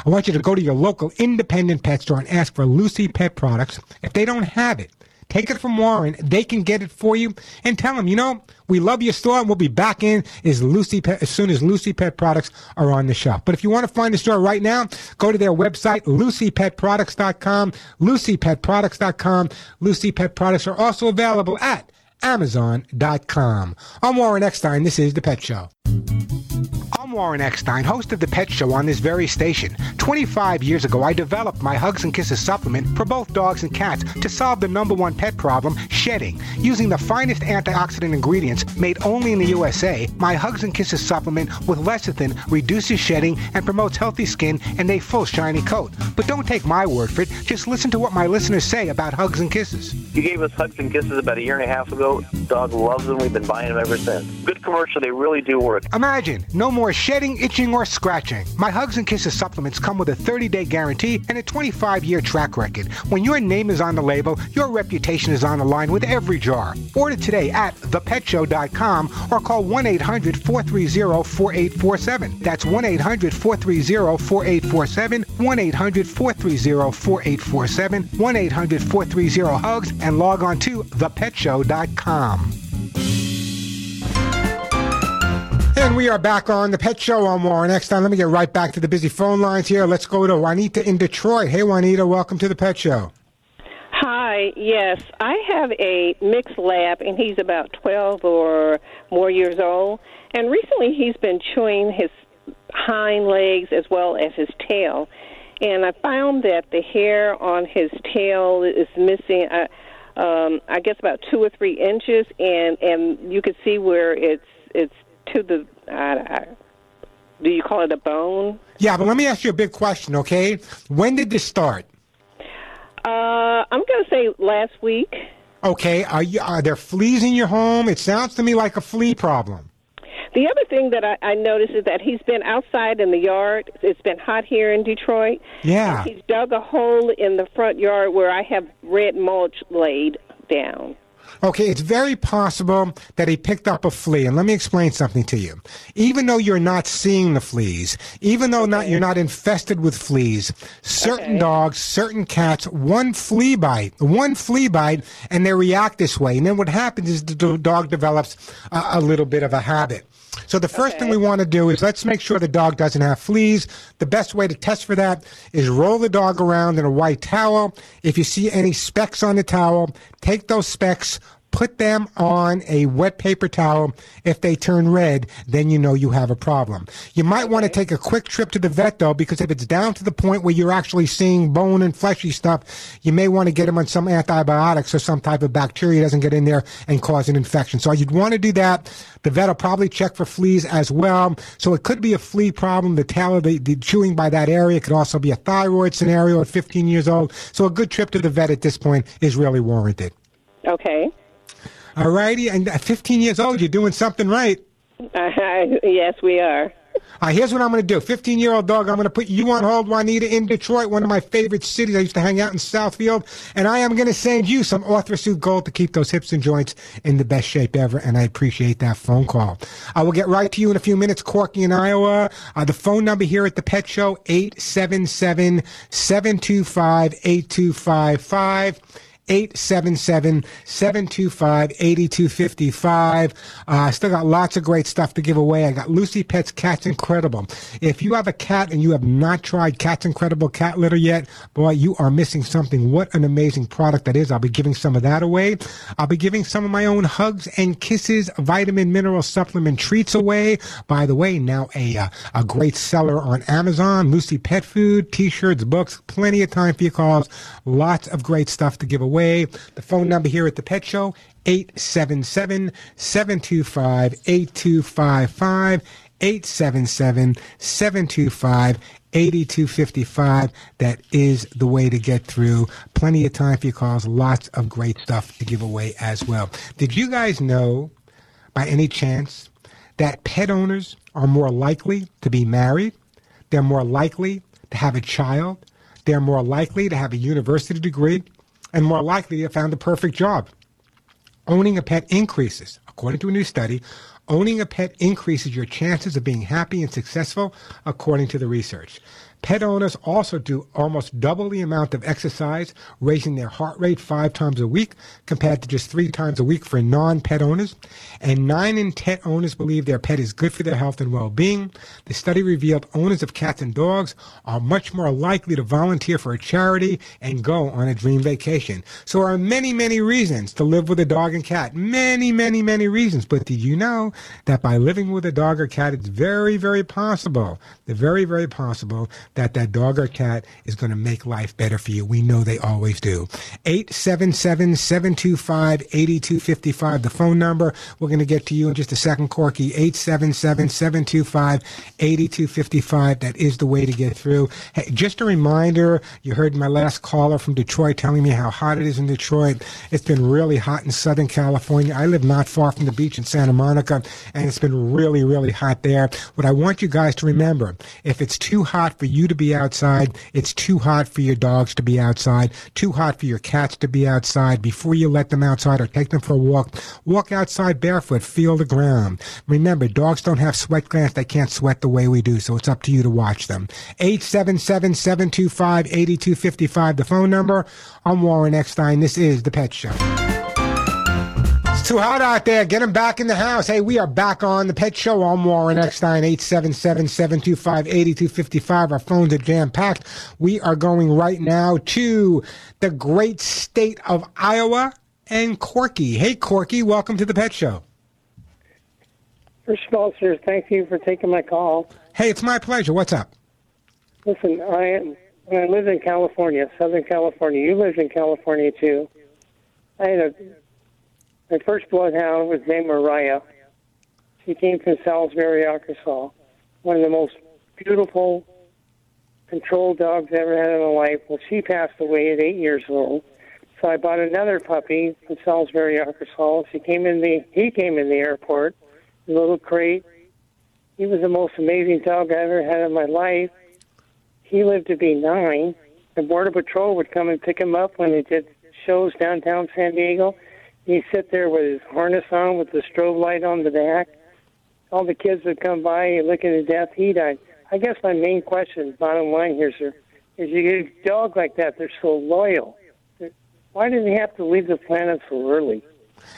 I want you to go to your local independent pet store and ask for Lucy Pet products. If they don't have it, Take it from Warren. They can get it for you and tell them, you know, we love your store and we'll be back in as Lucy Pet, as soon as Lucy Pet products are on the shelf. But if you want to find the store right now, go to their website, lucypetproducts.com, lucypetproducts.com. Lucy Pet products are also available at amazon.com. I'm Warren Eckstein. This is The Pet Show. I'm Warren Eckstein, host of The Pet Show on this very station. 25 years ago, I developed my Hugs and Kisses supplement for both dogs and cats to solve the number one pet problem, shedding. Using the finest antioxidant ingredients made only in the USA, my Hugs and Kisses supplement with lecithin reduces shedding and promotes healthy skin and a full shiny coat. But don't take my word for it, just listen to what my listeners say about Hugs and Kisses. You gave us Hugs and Kisses about a year and a half ago. Dog loves them. We've been buying them ever since. Good commercial. They really do work. Imagine no more shedding, itching, or scratching. My Hugs and Kisses supplements come with a 30 day guarantee and a 25 year track record. When your name is on the label, your reputation is on the line with every jar. Order today at thepetshow.com or call 1 800 430 4847. That's 1 800 430 4847. 1 800 430 4847. 1 800 430 HUGS and log on to thepetshow.com. And we are back on the Pet Show on Warren Eckstein, let me get right back to the busy phone lines here. Let's go to Juanita in Detroit. Hey, Juanita, welcome to the Pet Show. Hi, yes. I have a mixed lab, and he's about 12 or more years old. And recently he's been chewing his hind legs as well as his tail. And I found that the hair on his tail is missing, uh, um, I guess, about two or three inches, and, and you can see where it's it's to the. Uh, uh, do you call it a bone? Yeah, but let me ask you a big question, okay? When did this start? Uh, I'm going to say last week. Okay, are, you, are there fleas in your home? It sounds to me like a flea problem. The other thing that I, I noticed is that he's been outside in the yard. It's been hot here in Detroit. Yeah. He's dug a hole in the front yard where I have red mulch laid down. Okay, it's very possible that he picked up a flea. And let me explain something to you. Even though you're not seeing the fleas, even though not you're not infested with fleas, certain Okay. dogs, certain cats, one flea bite, one flea bite, and they react this way. And then what happens is the dog develops a, a little bit of a habit. So the first thing we want to do is let's make sure the dog doesn't have fleas. The best way to test for that is roll the dog around in a white towel. If you see any specks on the towel, take those specks, put them on a wet paper towel. If they turn red, then you know you have a problem. You might want to take a quick trip to the vet though, because if it's down to the point where you're actually seeing bone and fleshy stuff, you may want to get them on some antibiotics or some type of bacteria doesn't get in there and cause an infection. So you'd want to do that. The vet will probably check for fleas as well. So it could be a flea problem. The tail, the, the chewing by that area could also be a thyroid scenario at 15 years old. So a good trip to the vet at this point is really warranted. Okay. All righty. And at 15 years old, you're doing something right. yes, we are. All right, here's what I'm going to do. 15 year old dog, I'm going to put you on hold, Juanita, in Detroit, one of my favorite cities. I used to hang out in Southfield. And I am going to send you some Orthrosuit Gold to keep those hips and joints in the best shape ever. And I appreciate that phone call. I will get right to you in a few minutes, Corky in Iowa. Uh, the phone number here at the Pet Show, 877 725 8255. 877-725-8255. Uh, I still got lots of great stuff to give away. I got Lucy Pet's Cats Incredible. If you have a cat and you have not tried Cats Incredible cat litter yet, boy, you are missing something. What an amazing product that is. I'll be giving some of that away. I'll be giving some of my own hugs and kisses, vitamin mineral supplement treats away. By the way, now a, uh, a great seller on Amazon, Lucy Pet Food, t-shirts, books, plenty of time for your calls. Lots of great stuff to give away. The phone number here at the Pet Show, 877-725-8255, 877-725-8255. That is the way to get through. Plenty of time for your calls. Lots of great stuff to give away as well. Did you guys know, by any chance, that pet owners are more likely to be married? They're more likely to have a child. They're more likely to have a university degree and more likely to have found the perfect job. Owning a pet increases, According to a new study, owning a pet increases your chances of being happy and successful, according to the research. Pet owners also do almost double the amount of exercise, raising their heart rate five times a week compared to just three times a week for non-pet owners. And nine in ten owners believe their pet is good for their health and well-being. The study revealed owners of cats and dogs are much more likely to volunteer for a charity and go on a dream vacation. So there are many, many reasons to live with a dog and cat. Many, many, many reasons. But did you know that by living with a dog or cat, it's very, very possible, very, very possible that that dog or cat is going to make life better for you. We know they always do. 877-725-8255, the phone number. We're going to get to you in just a second, Corky. 877-725-8255. That is the way to get through. Hey, just a reminder, you heard my last caller from Detroit telling me how hot it is in Detroit. It's been really hot in Southern California. I live not far from the beach in Santa Monica, and it's been really, really hot there. What I want you guys to remember, if it's too hot for you to be outside, it's too hot for your dogs to be outside, too hot for your cats to be outside. Before you let them outside or take them for a walk, walk outside barefoot, feel the ground. Remember, dogs don't have sweat glands. They can't sweat the way we do, so it's up to you to watch them. 877-725-8255, the phone number. I'm Warren Eckstein. This is The Pet Show. It's too hot out there. Get him back in the house. Hey, we are back on the Pet Show. I'm Warren Eckstein, 877-725-8255. Our phones are jam-packed. We are going right now to the great state of Iowa and Corky. Hey, Corky, welcome to the Pet Show. First of all, sir, thank you for taking my call. Hey, it's my pleasure. What's up? Listen, I am. When I lived in California, Southern California. You lived in California too. I had a my first bloodhound was named Mariah. She came from Salisbury, Arkansas. One of the most beautiful, controlled dogs I ever had in my life. Well, she passed away at eight years old. So I bought another puppy from Salisbury, Arkansas. She came in the he came in the airport, a little crate. He was the most amazing dog I ever had in my life. He lived to be nine. The Border Patrol would come and pick him up when they did shows downtown San Diego. He'd sit there with his harness on with the strobe light on the back. All the kids would come by and look at death. He died. I guess my main question, bottom line here, sir, is you get a dog like that, they're so loyal. Why did he have to leave the planet so early?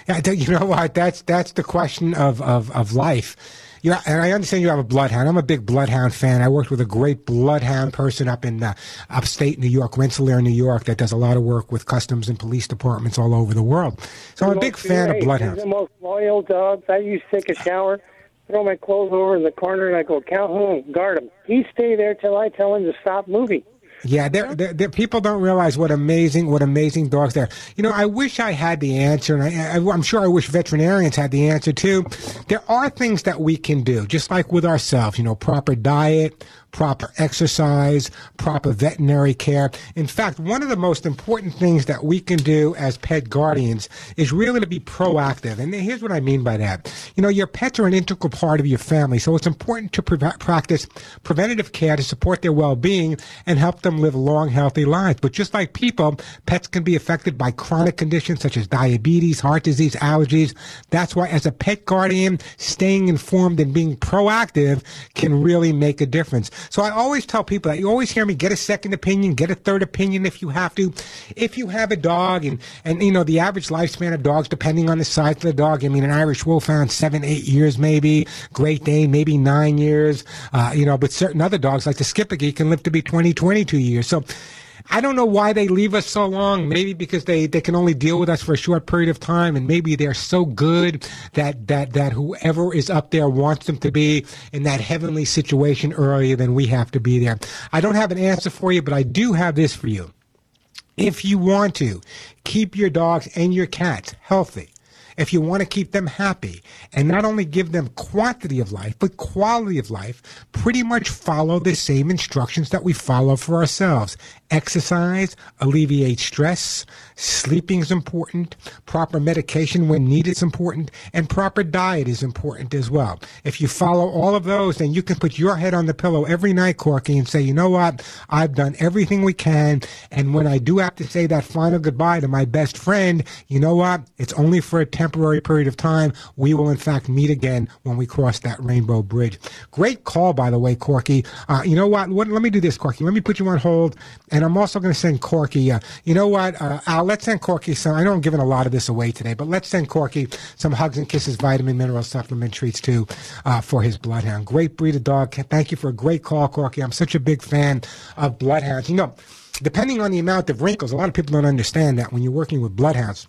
Yeah, you know what? That's that's the question of of, of life. You and I understand you have a bloodhound. I'm a big bloodhound fan. I worked with a great bloodhound person up in uh, upstate New York, Rensselaer, New York, that does a lot of work with customs and police departments all over the world. So I'm a big fan of hey, bloodhounds. He's the most loyal dogs. I used to take a shower, throw my clothes over in the corner, and I go, Calhoun, guard him. He stay there till I tell him to stop moving. Yeah, they're, they're, they're- people don't realize what amazing, what amazing dogs they're. You know, I wish I had the answer, and I, I, I'm sure I wish veterinarians had the answer too. There are things that we can do, just like with ourselves. You know, proper diet, proper exercise, proper veterinary care. In fact, one of the most important things that we can do as pet guardians is really to be proactive. And here's what I mean by that. You know, your pets are an integral part of your family, so it's important to pre- practice preventative care to support their well-being and help them live long, healthy lives. But just like people, pets can be affected by chronic conditions such as diabetes, heart disease, allergies. That's why, as a pet guardian, staying informed and being proactive can really make a difference. So I always tell people that you always hear me get a second opinion, get a third opinion if you have to. If you have a dog, and and you know the average lifespan of dogs, depending on the size of the dog. I mean, an Irish Wolfhound seven, eight years maybe. Great Dane maybe nine years. Uh, you know, but certain other dogs like the Schipperke can live to be 20, 22 years. So. I don't know why they leave us so long. Maybe because they, they can only deal with us for a short period of time, and maybe they're so good that that that whoever is up there wants them to be in that heavenly situation earlier than we have to be there. I don't have an answer for you, but I do have this for you. If you want to keep your dogs and your cats healthy, if you want to keep them happy and not only give them quantity of life, but quality of life, pretty much follow the same instructions that we follow for ourselves. Exercise alleviates stress. Sleeping is important. Proper medication when needed is important. And proper diet is important as well. If you follow all of those, then you can put your head on the pillow every night, Corky, and say, you know what? I've done everything we can. And when I do have to say that final goodbye to my best friend, you know what? It's only for a temporary period of time. We will, in fact, meet again when we cross that rainbow bridge. Great call, by the way, Corky. Uh, you know what? what? Let me do this, Corky. Let me put you on hold. And I'm also going to send Corky, uh, you know what? Uh, Al, let's send Corky some. I know I'm giving a lot of this away today, but let's send Corky some hugs and kisses, vitamin, mineral supplement treats too uh, for his bloodhound. Great breed of dog. Thank you for a great call, Corky. I'm such a big fan of bloodhounds. You know, depending on the amount of wrinkles, a lot of people don't understand that when you're working with bloodhounds,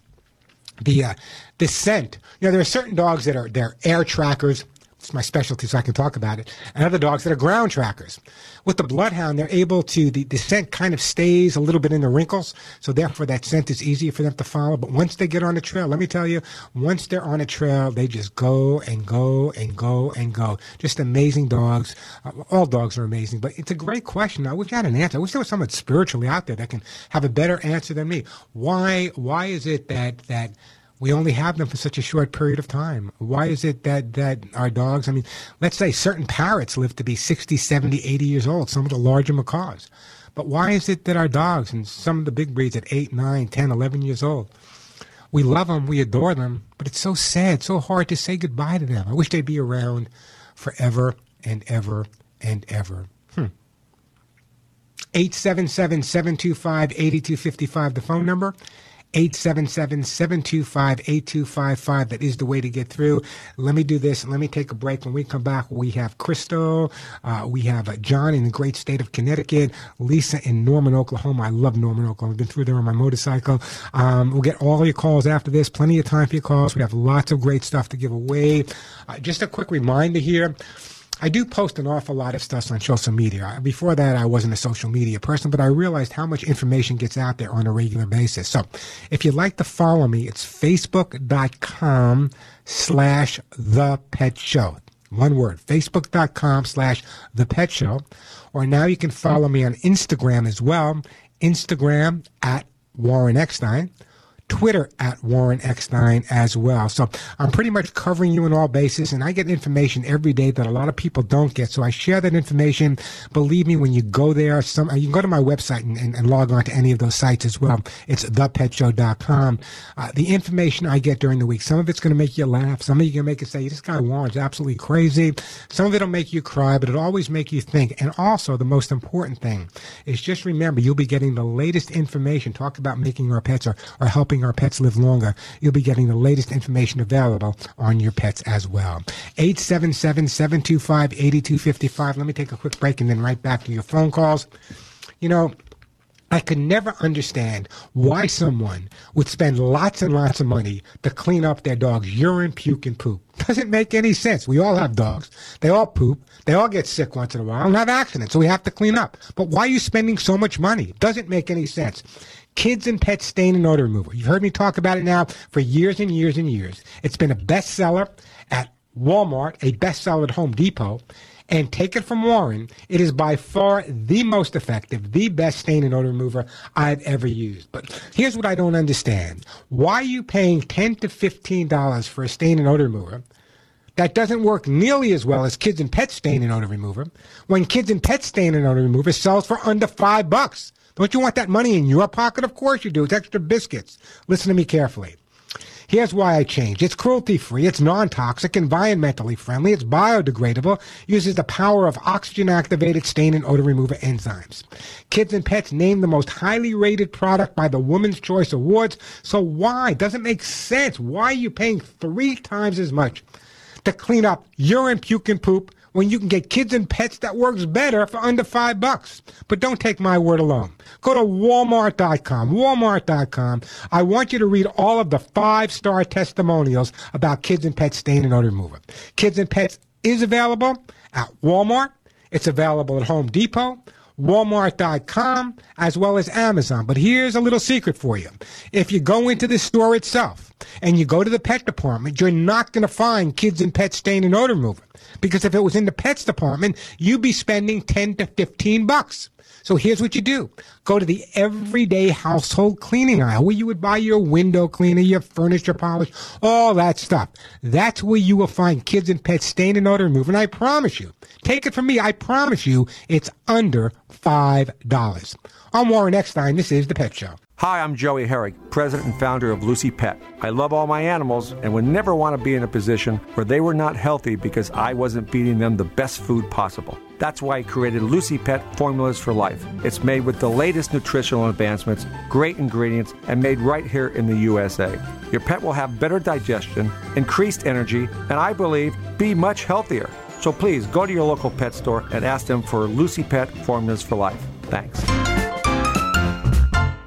the uh, the scent. You know, there are certain dogs that are they're air trackers. It's my specialty, so I can talk about it. And other dogs that are ground trackers. With the bloodhound, they're able to the, the scent kind of stays a little bit in the wrinkles, so therefore that scent is easier for them to follow. But once they get on the trail, let me tell you, once they're on a trail, they just go and go and go and go. Just amazing dogs. Uh, all dogs are amazing, but it's a great question. I wish I had an answer. I wish there was someone spiritually out there that can have a better answer than me. Why why is it that that we only have them for such a short period of time. Why is it that, that our dogs, I mean, let's say certain parrots live to be 60, 70, 80 years old, some of the larger macaws. But why is it that our dogs and some of the big breeds at 8, 9, 10, 11 years old, we love them, we adore them, but it's so sad, so hard to say goodbye to them. I wish they'd be around forever and ever and ever. Hmm. 877 725 8255, the phone number. 877-725-8255. That is the way to get through. Let me do this. Let me take a break. When we come back, we have Crystal. Uh, we have uh, John in the great state of Connecticut. Lisa in Norman, Oklahoma. I love Norman, Oklahoma. I've been through there on my motorcycle. Um, we'll get all your calls after this. Plenty of time for your calls. We have lots of great stuff to give away. Uh, just a quick reminder here. I do post an awful lot of stuff on social media. Before that, I wasn't a social media person, but I realized how much information gets out there on a regular basis. So if you'd like to follow me, it's facebook.com slash the pet show. One word, facebook.com slash the pet show. Or now you can follow me on Instagram as well. Instagram at Warren Eckstein. Twitter at Warren X9 as well. So I'm pretty much covering you on all bases, and I get information every day that a lot of people don't get. So I share that information. Believe me, when you go there, some you can go to my website and, and, and log on to any of those sites as well. It's thepetshow.com. Uh, the information I get during the week, some of it's going to make you laugh. Some of you going to make you say, this guy Warren's absolutely crazy. Some of it will make you cry, but it'll always make you think. And also, the most important thing is just remember, you'll be getting the latest information. Talk about making our pets or, or helping our pets live longer. You'll be getting the latest information available on your pets as well. 877-725-8255. Let me take a quick break and then right back to your phone calls. You know, I could never understand why someone would spend lots and lots of money to clean up their dog's urine, puke, and poop. Doesn't make any sense. We all have dogs. They all poop. They all get sick once in a while and have accidents, so we have to clean up. But why are you spending so much money? Doesn't make any sense. Kids and Pet Stain and Odor Remover. You've heard me talk about it now for years and years and years. It's been a bestseller at Walmart, a bestseller at Home Depot. And take it from Warren, it is by far the most effective, the best stain and odor remover I've ever used. But here's what I don't understand. Why are you paying 10 to $15 for a stain and odor remover that doesn't work nearly as well as Kids and Pet Stain and Odor Remover when Kids and Pet Stain and Odor Remover sells for under five bucks? Don't you want that money in your pocket? Of course you do. It's extra biscuits. Listen to me carefully. Here's why I changed. It's cruelty free, it's non toxic, environmentally friendly, it's biodegradable, uses the power of oxygen activated stain and odor remover enzymes. Kids and Pets named the most highly rated product by the Women's Choice Awards. So why? Doesn't make sense. Why are you paying three times as much to clean up urine, puke, and poop when you can get kids and pets that works better for under five bucks. But don't take my word alone. Go to walmart.com, walmart.com. I want you to read all of the five star testimonials about kids and pets stain and odor remover. Kids and pets is available at Walmart. It's available at Home Depot. Walmart.com as well as Amazon. But here's a little secret for you. If you go into the store itself and you go to the pet department, you're not going to find kids and pet stain and odor remover. Because if it was in the pets department, you'd be spending 10 to 15 bucks. So here's what you do. Go to the everyday household cleaning aisle where you would buy your window cleaner, your furniture polish, all that stuff. That's where you will find kids and pets stain and odor remover. And I promise you, take it from me, I promise you, it's under $5. I'm Warren Eckstein. This is The Pet Show. Hi, I'm Joey Herrick, president and founder of Lucy Pet. I love all my animals and would never want to be in a position where they were not healthy because I wasn't feeding them the best food possible. That's why I created Lucy Pet Formulas for Life. It's made with the latest nutritional advancements, great ingredients, and made right here in the USA. Your pet will have better digestion, increased energy, and I believe be much healthier. So please go to your local pet store and ask them for Lucy Pet Formulas for Life. Thanks.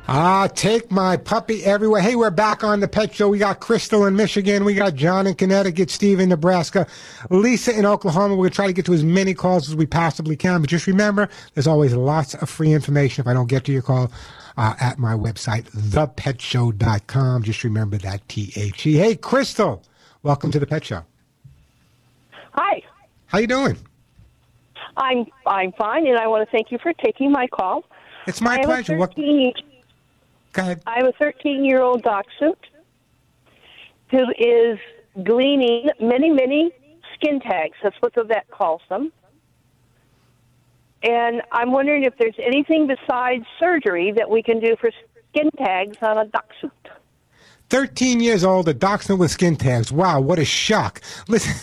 Ah, take my puppy everywhere. Hey, we're back on the pet show. We got Crystal in Michigan. We got John in Connecticut, Steve in Nebraska, Lisa in Oklahoma. We're going to try to get to as many calls as we possibly can. But just remember, there's always lots of free information if I don't get to your call uh, at my website, thepetshow.com. Just remember that T-H-E. Hey, Crystal, welcome to the Pet Show. Hi. How you doing? I'm I'm fine, and I want to thank you for taking my call. It's my I have a pleasure. What- 13 Go ahead. I have a 13 year old dachshund who is gleaning many, many skin tags. That's what the vet calls them. And I'm wondering if there's anything besides surgery that we can do for skin tags on a dachshund. 13 years old, a dachshund with skin tags. Wow, what a shock. Listen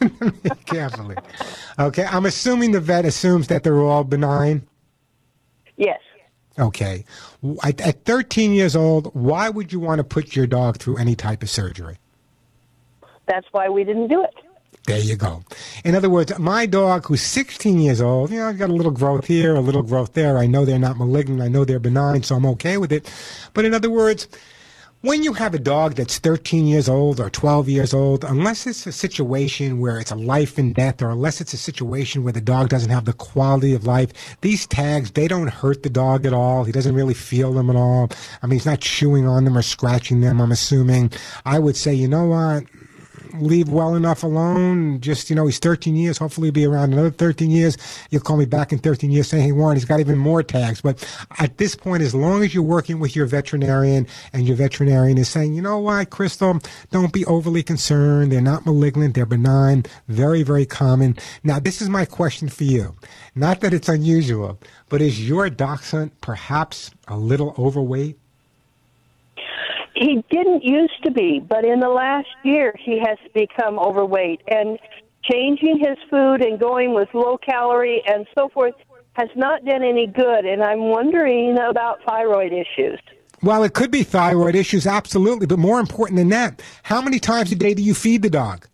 carefully. Okay, I'm assuming the vet assumes that they're all benign. Yes. Okay. At, at 13 years old, why would you want to put your dog through any type of surgery? That's why we didn't do it. There you go. In other words, my dog, who's 16 years old, you know, I've got a little growth here, a little growth there. I know they're not malignant. I know they're benign, so I'm okay with it. But in other words, when you have a dog that's 13 years old or 12 years old, unless it's a situation where it's a life and death, or unless it's a situation where the dog doesn't have the quality of life, these tags, they don't hurt the dog at all. He doesn't really feel them at all. I mean, he's not chewing on them or scratching them, I'm assuming. I would say, you know what? Leave well enough alone. Just, you know, he's 13 years. Hopefully he'll be around another 13 years. You'll call me back in 13 years saying, hey, Warren, he's got even more tags. But at this point, as long as you're working with your veterinarian and your veterinarian is saying, you know what, Crystal, don't be overly concerned. They're not malignant. They're benign. Very, very common. Now, this is my question for you. Not that it's unusual, but is your dachshund perhaps a little overweight? He didn't used to be, but in the last year he has become overweight and changing his food and going with low calorie and so forth has not done any good and I'm wondering about thyroid issues. Well, it could be thyroid issues, absolutely. But more important than that, how many times a day do you feed the dog?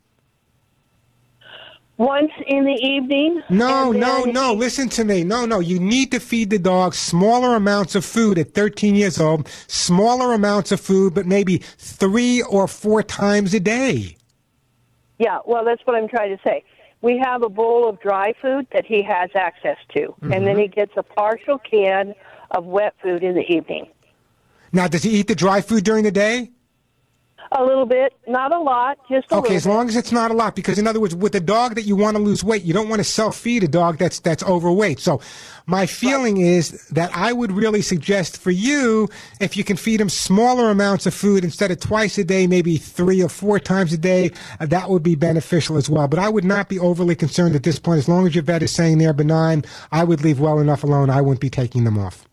Once in the evening. No, no, no. Listen to me. No, no. You need to feed the dog smaller amounts of food at 13 years old, smaller amounts of food, but maybe three or four times a day. Yeah, well, that's what I'm trying to say. We have a bowl of dry food that he has access to, and then he mm-hmm. gets a partial can of wet food in the evening. Now, does he eat the dry food during the day? A little bit, not a lot, just a Okay, as long as it's not a lot, because in other words, with a dog that you want to lose weight, you don't want to self-feed a dog that's that's overweight. So, my feeling is that I would really suggest for you if you can feed him smaller amounts of food instead of twice a day, maybe three or four times a day, uh, that would be beneficial as well. But I would not be overly concerned at this point. As long as your vet is saying they're benign, I would leave well enough alone. I wouldn't be taking them off.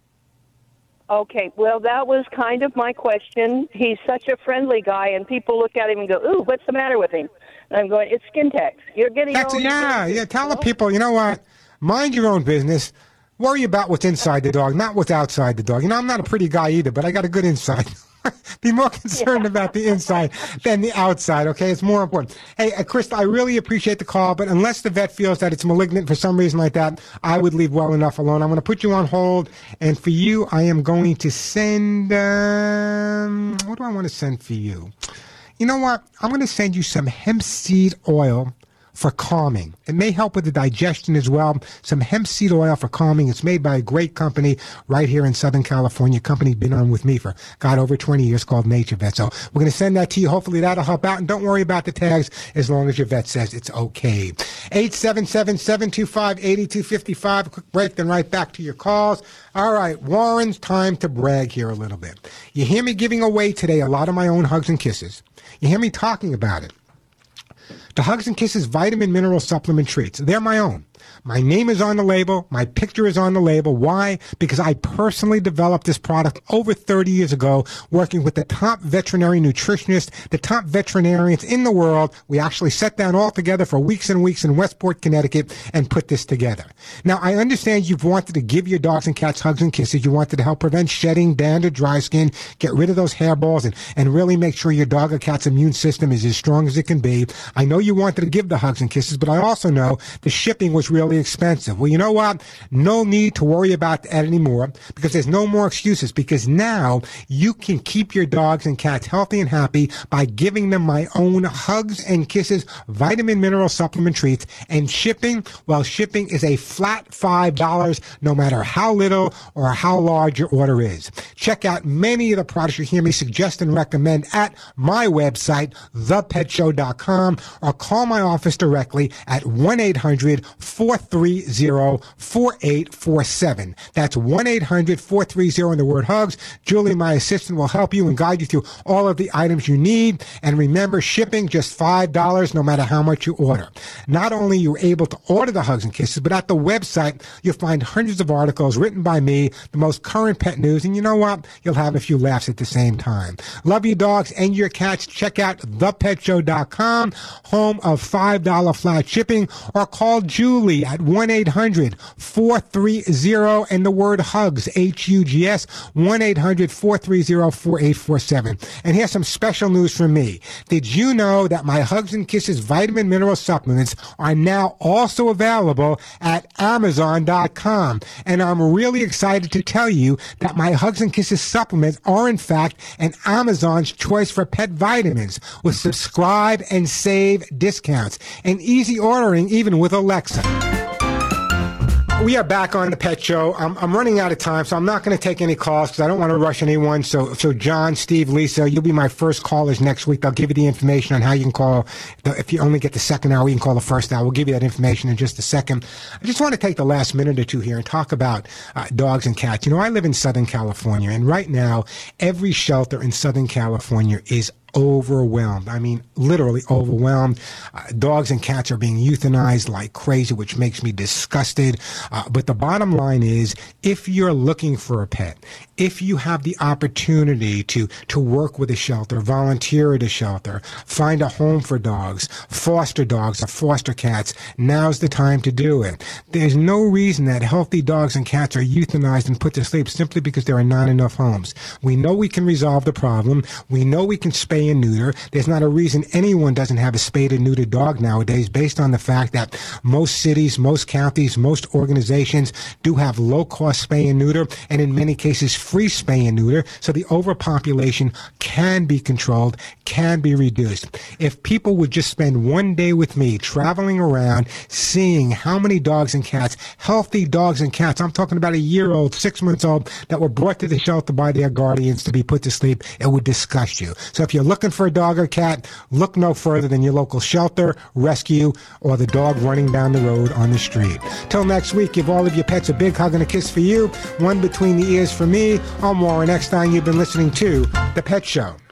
Okay, well, that was kind of my question. He's such a friendly guy, and people look at him and go, "Ooh, what's the matter with him?" And I'm going, "It's skin tags. You're getting That's all yeah, yeah. Tell the people, you know what? Mind your own business. Worry about what's inside the dog, not what's outside the dog. You know, I'm not a pretty guy either, but I got a good inside. Be more concerned about the inside than the outside. Okay, it's more important. Hey, uh, Krista, I really appreciate the call, but unless the vet feels that it's malignant for some reason like that, I would leave well enough alone. I'm going to put you on hold, and for you, I am going to send. Um, what do I want to send for you? You know what? I'm going to send you some hemp seed oil for calming. It may help with the digestion as well. Some hemp seed oil for calming. It's made by a great company right here in Southern California. Company been on with me for, God, over 20 years called NaturVet. So we're going to send that to you. Hopefully that'll help out. And don't worry about the tags as long as your vet says it's okay. 877-725-8255. Quick break, then right back to your calls. All right, Warren's time to brag here a little bit. You hear me giving away today a lot of my own hugs and kisses. You hear me talking about it. The Hugs and Kisses vitamin mineral supplement treats. They're my own. My name is on the label. My picture is on the label. Why? Because I personally developed this product over 30 years ago, working with the top veterinary nutritionists, the top veterinarians in the world. We actually sat down all together for weeks and weeks in Westport, Connecticut, and put this together. Now, I understand you've wanted to give your dogs and cats hugs and kisses. You wanted to help prevent shedding, dander, dry skin, get rid of those hairballs, and, and really make sure your dog or cat's immune system is as strong as it can be. I know you wanted to give the hugs and kisses, but I also know the shipping was really expensive. Well, you know what? No need to worry about that anymore because there's no more excuses because now you can keep your dogs and cats healthy and happy by giving them my own hugs and kisses vitamin mineral supplement treats and shipping. Well, shipping is a flat $5 no matter how little or how large your order is. Check out many of the products you hear me suggest and recommend at my website, thepetshow.com or call my office directly at 1-800-430-4847. That's 1-800-430 and the word hugs. Julie, my assistant, will help you and guide you through all of the items you need. And remember, shipping just $5 no matter how much you order. Not only are you able to order the hugs and kisses, but at the website, you'll find hundreds of articles written by me, the most current pet news. And you know what? You'll have a few laughs at the same time. Love your dogs and your cats. Check out thepetshow.com, home of $5 flat shipping, or call Julie at 1-800-430 and the word hugs, H-U-G-S, 1-800-430-4847. And here's some special news from me. Did you know that my Hugs and Kisses vitamin mineral supplements are now also available at Amazon.com? And I'm really excited to tell you that my Hugs and Kisses supplements are in fact an Amazon's choice for pet vitamins with subscribe and save discounts and easy ordering even with Alexa. We are back on the Pet Show. I'm, I'm running out of time, so I'm not going to take any calls because I don't want to rush anyone. So, so John, Steve, Lisa, you'll be my first callers next week. I'll give you the information on how you can call. If you only get the second hour, you can call the first hour. We'll give you that information in just a second. I just want to take the last minute or two here and talk about uh, dogs and cats. You know, I live in Southern California, and right now, every shelter in Southern California is overwhelmed. I mean, literally overwhelmed. Uh, dogs and cats are being euthanized like crazy, which makes me disgusted. Uh, but the bottom line is, if you're looking for a pet, if you have the opportunity to to work with a shelter, volunteer at a shelter, find a home for dogs, foster dogs or foster cats, now's the time to do it. There's no reason that healthy dogs and cats are euthanized and put to sleep simply because there are not enough homes. We know we can resolve the problem. We know we can spay and neuter. There's not a reason anyone doesn't have a spayed and neutered dog nowadays based on the fact that most cities, most counties, most organizations do have low cost spay and neuter and in many cases free spay and neuter. So the overpopulation can be controlled, can be reduced. If people would just spend one day with me traveling around, seeing how many dogs and cats, healthy dogs and cats, I'm talking about a year old, six months old, that were brought to the shelter by their guardians to be put to sleep, it would disgust you. So if you're looking for a dog or cat, look no further than your local shelter, rescue, or the dog running down the road on the street. Till next week, give all of your pets a big hug and a kiss for you, one between the ears for me. I'm Warren Eckstein. You've been listening to The Pet Show.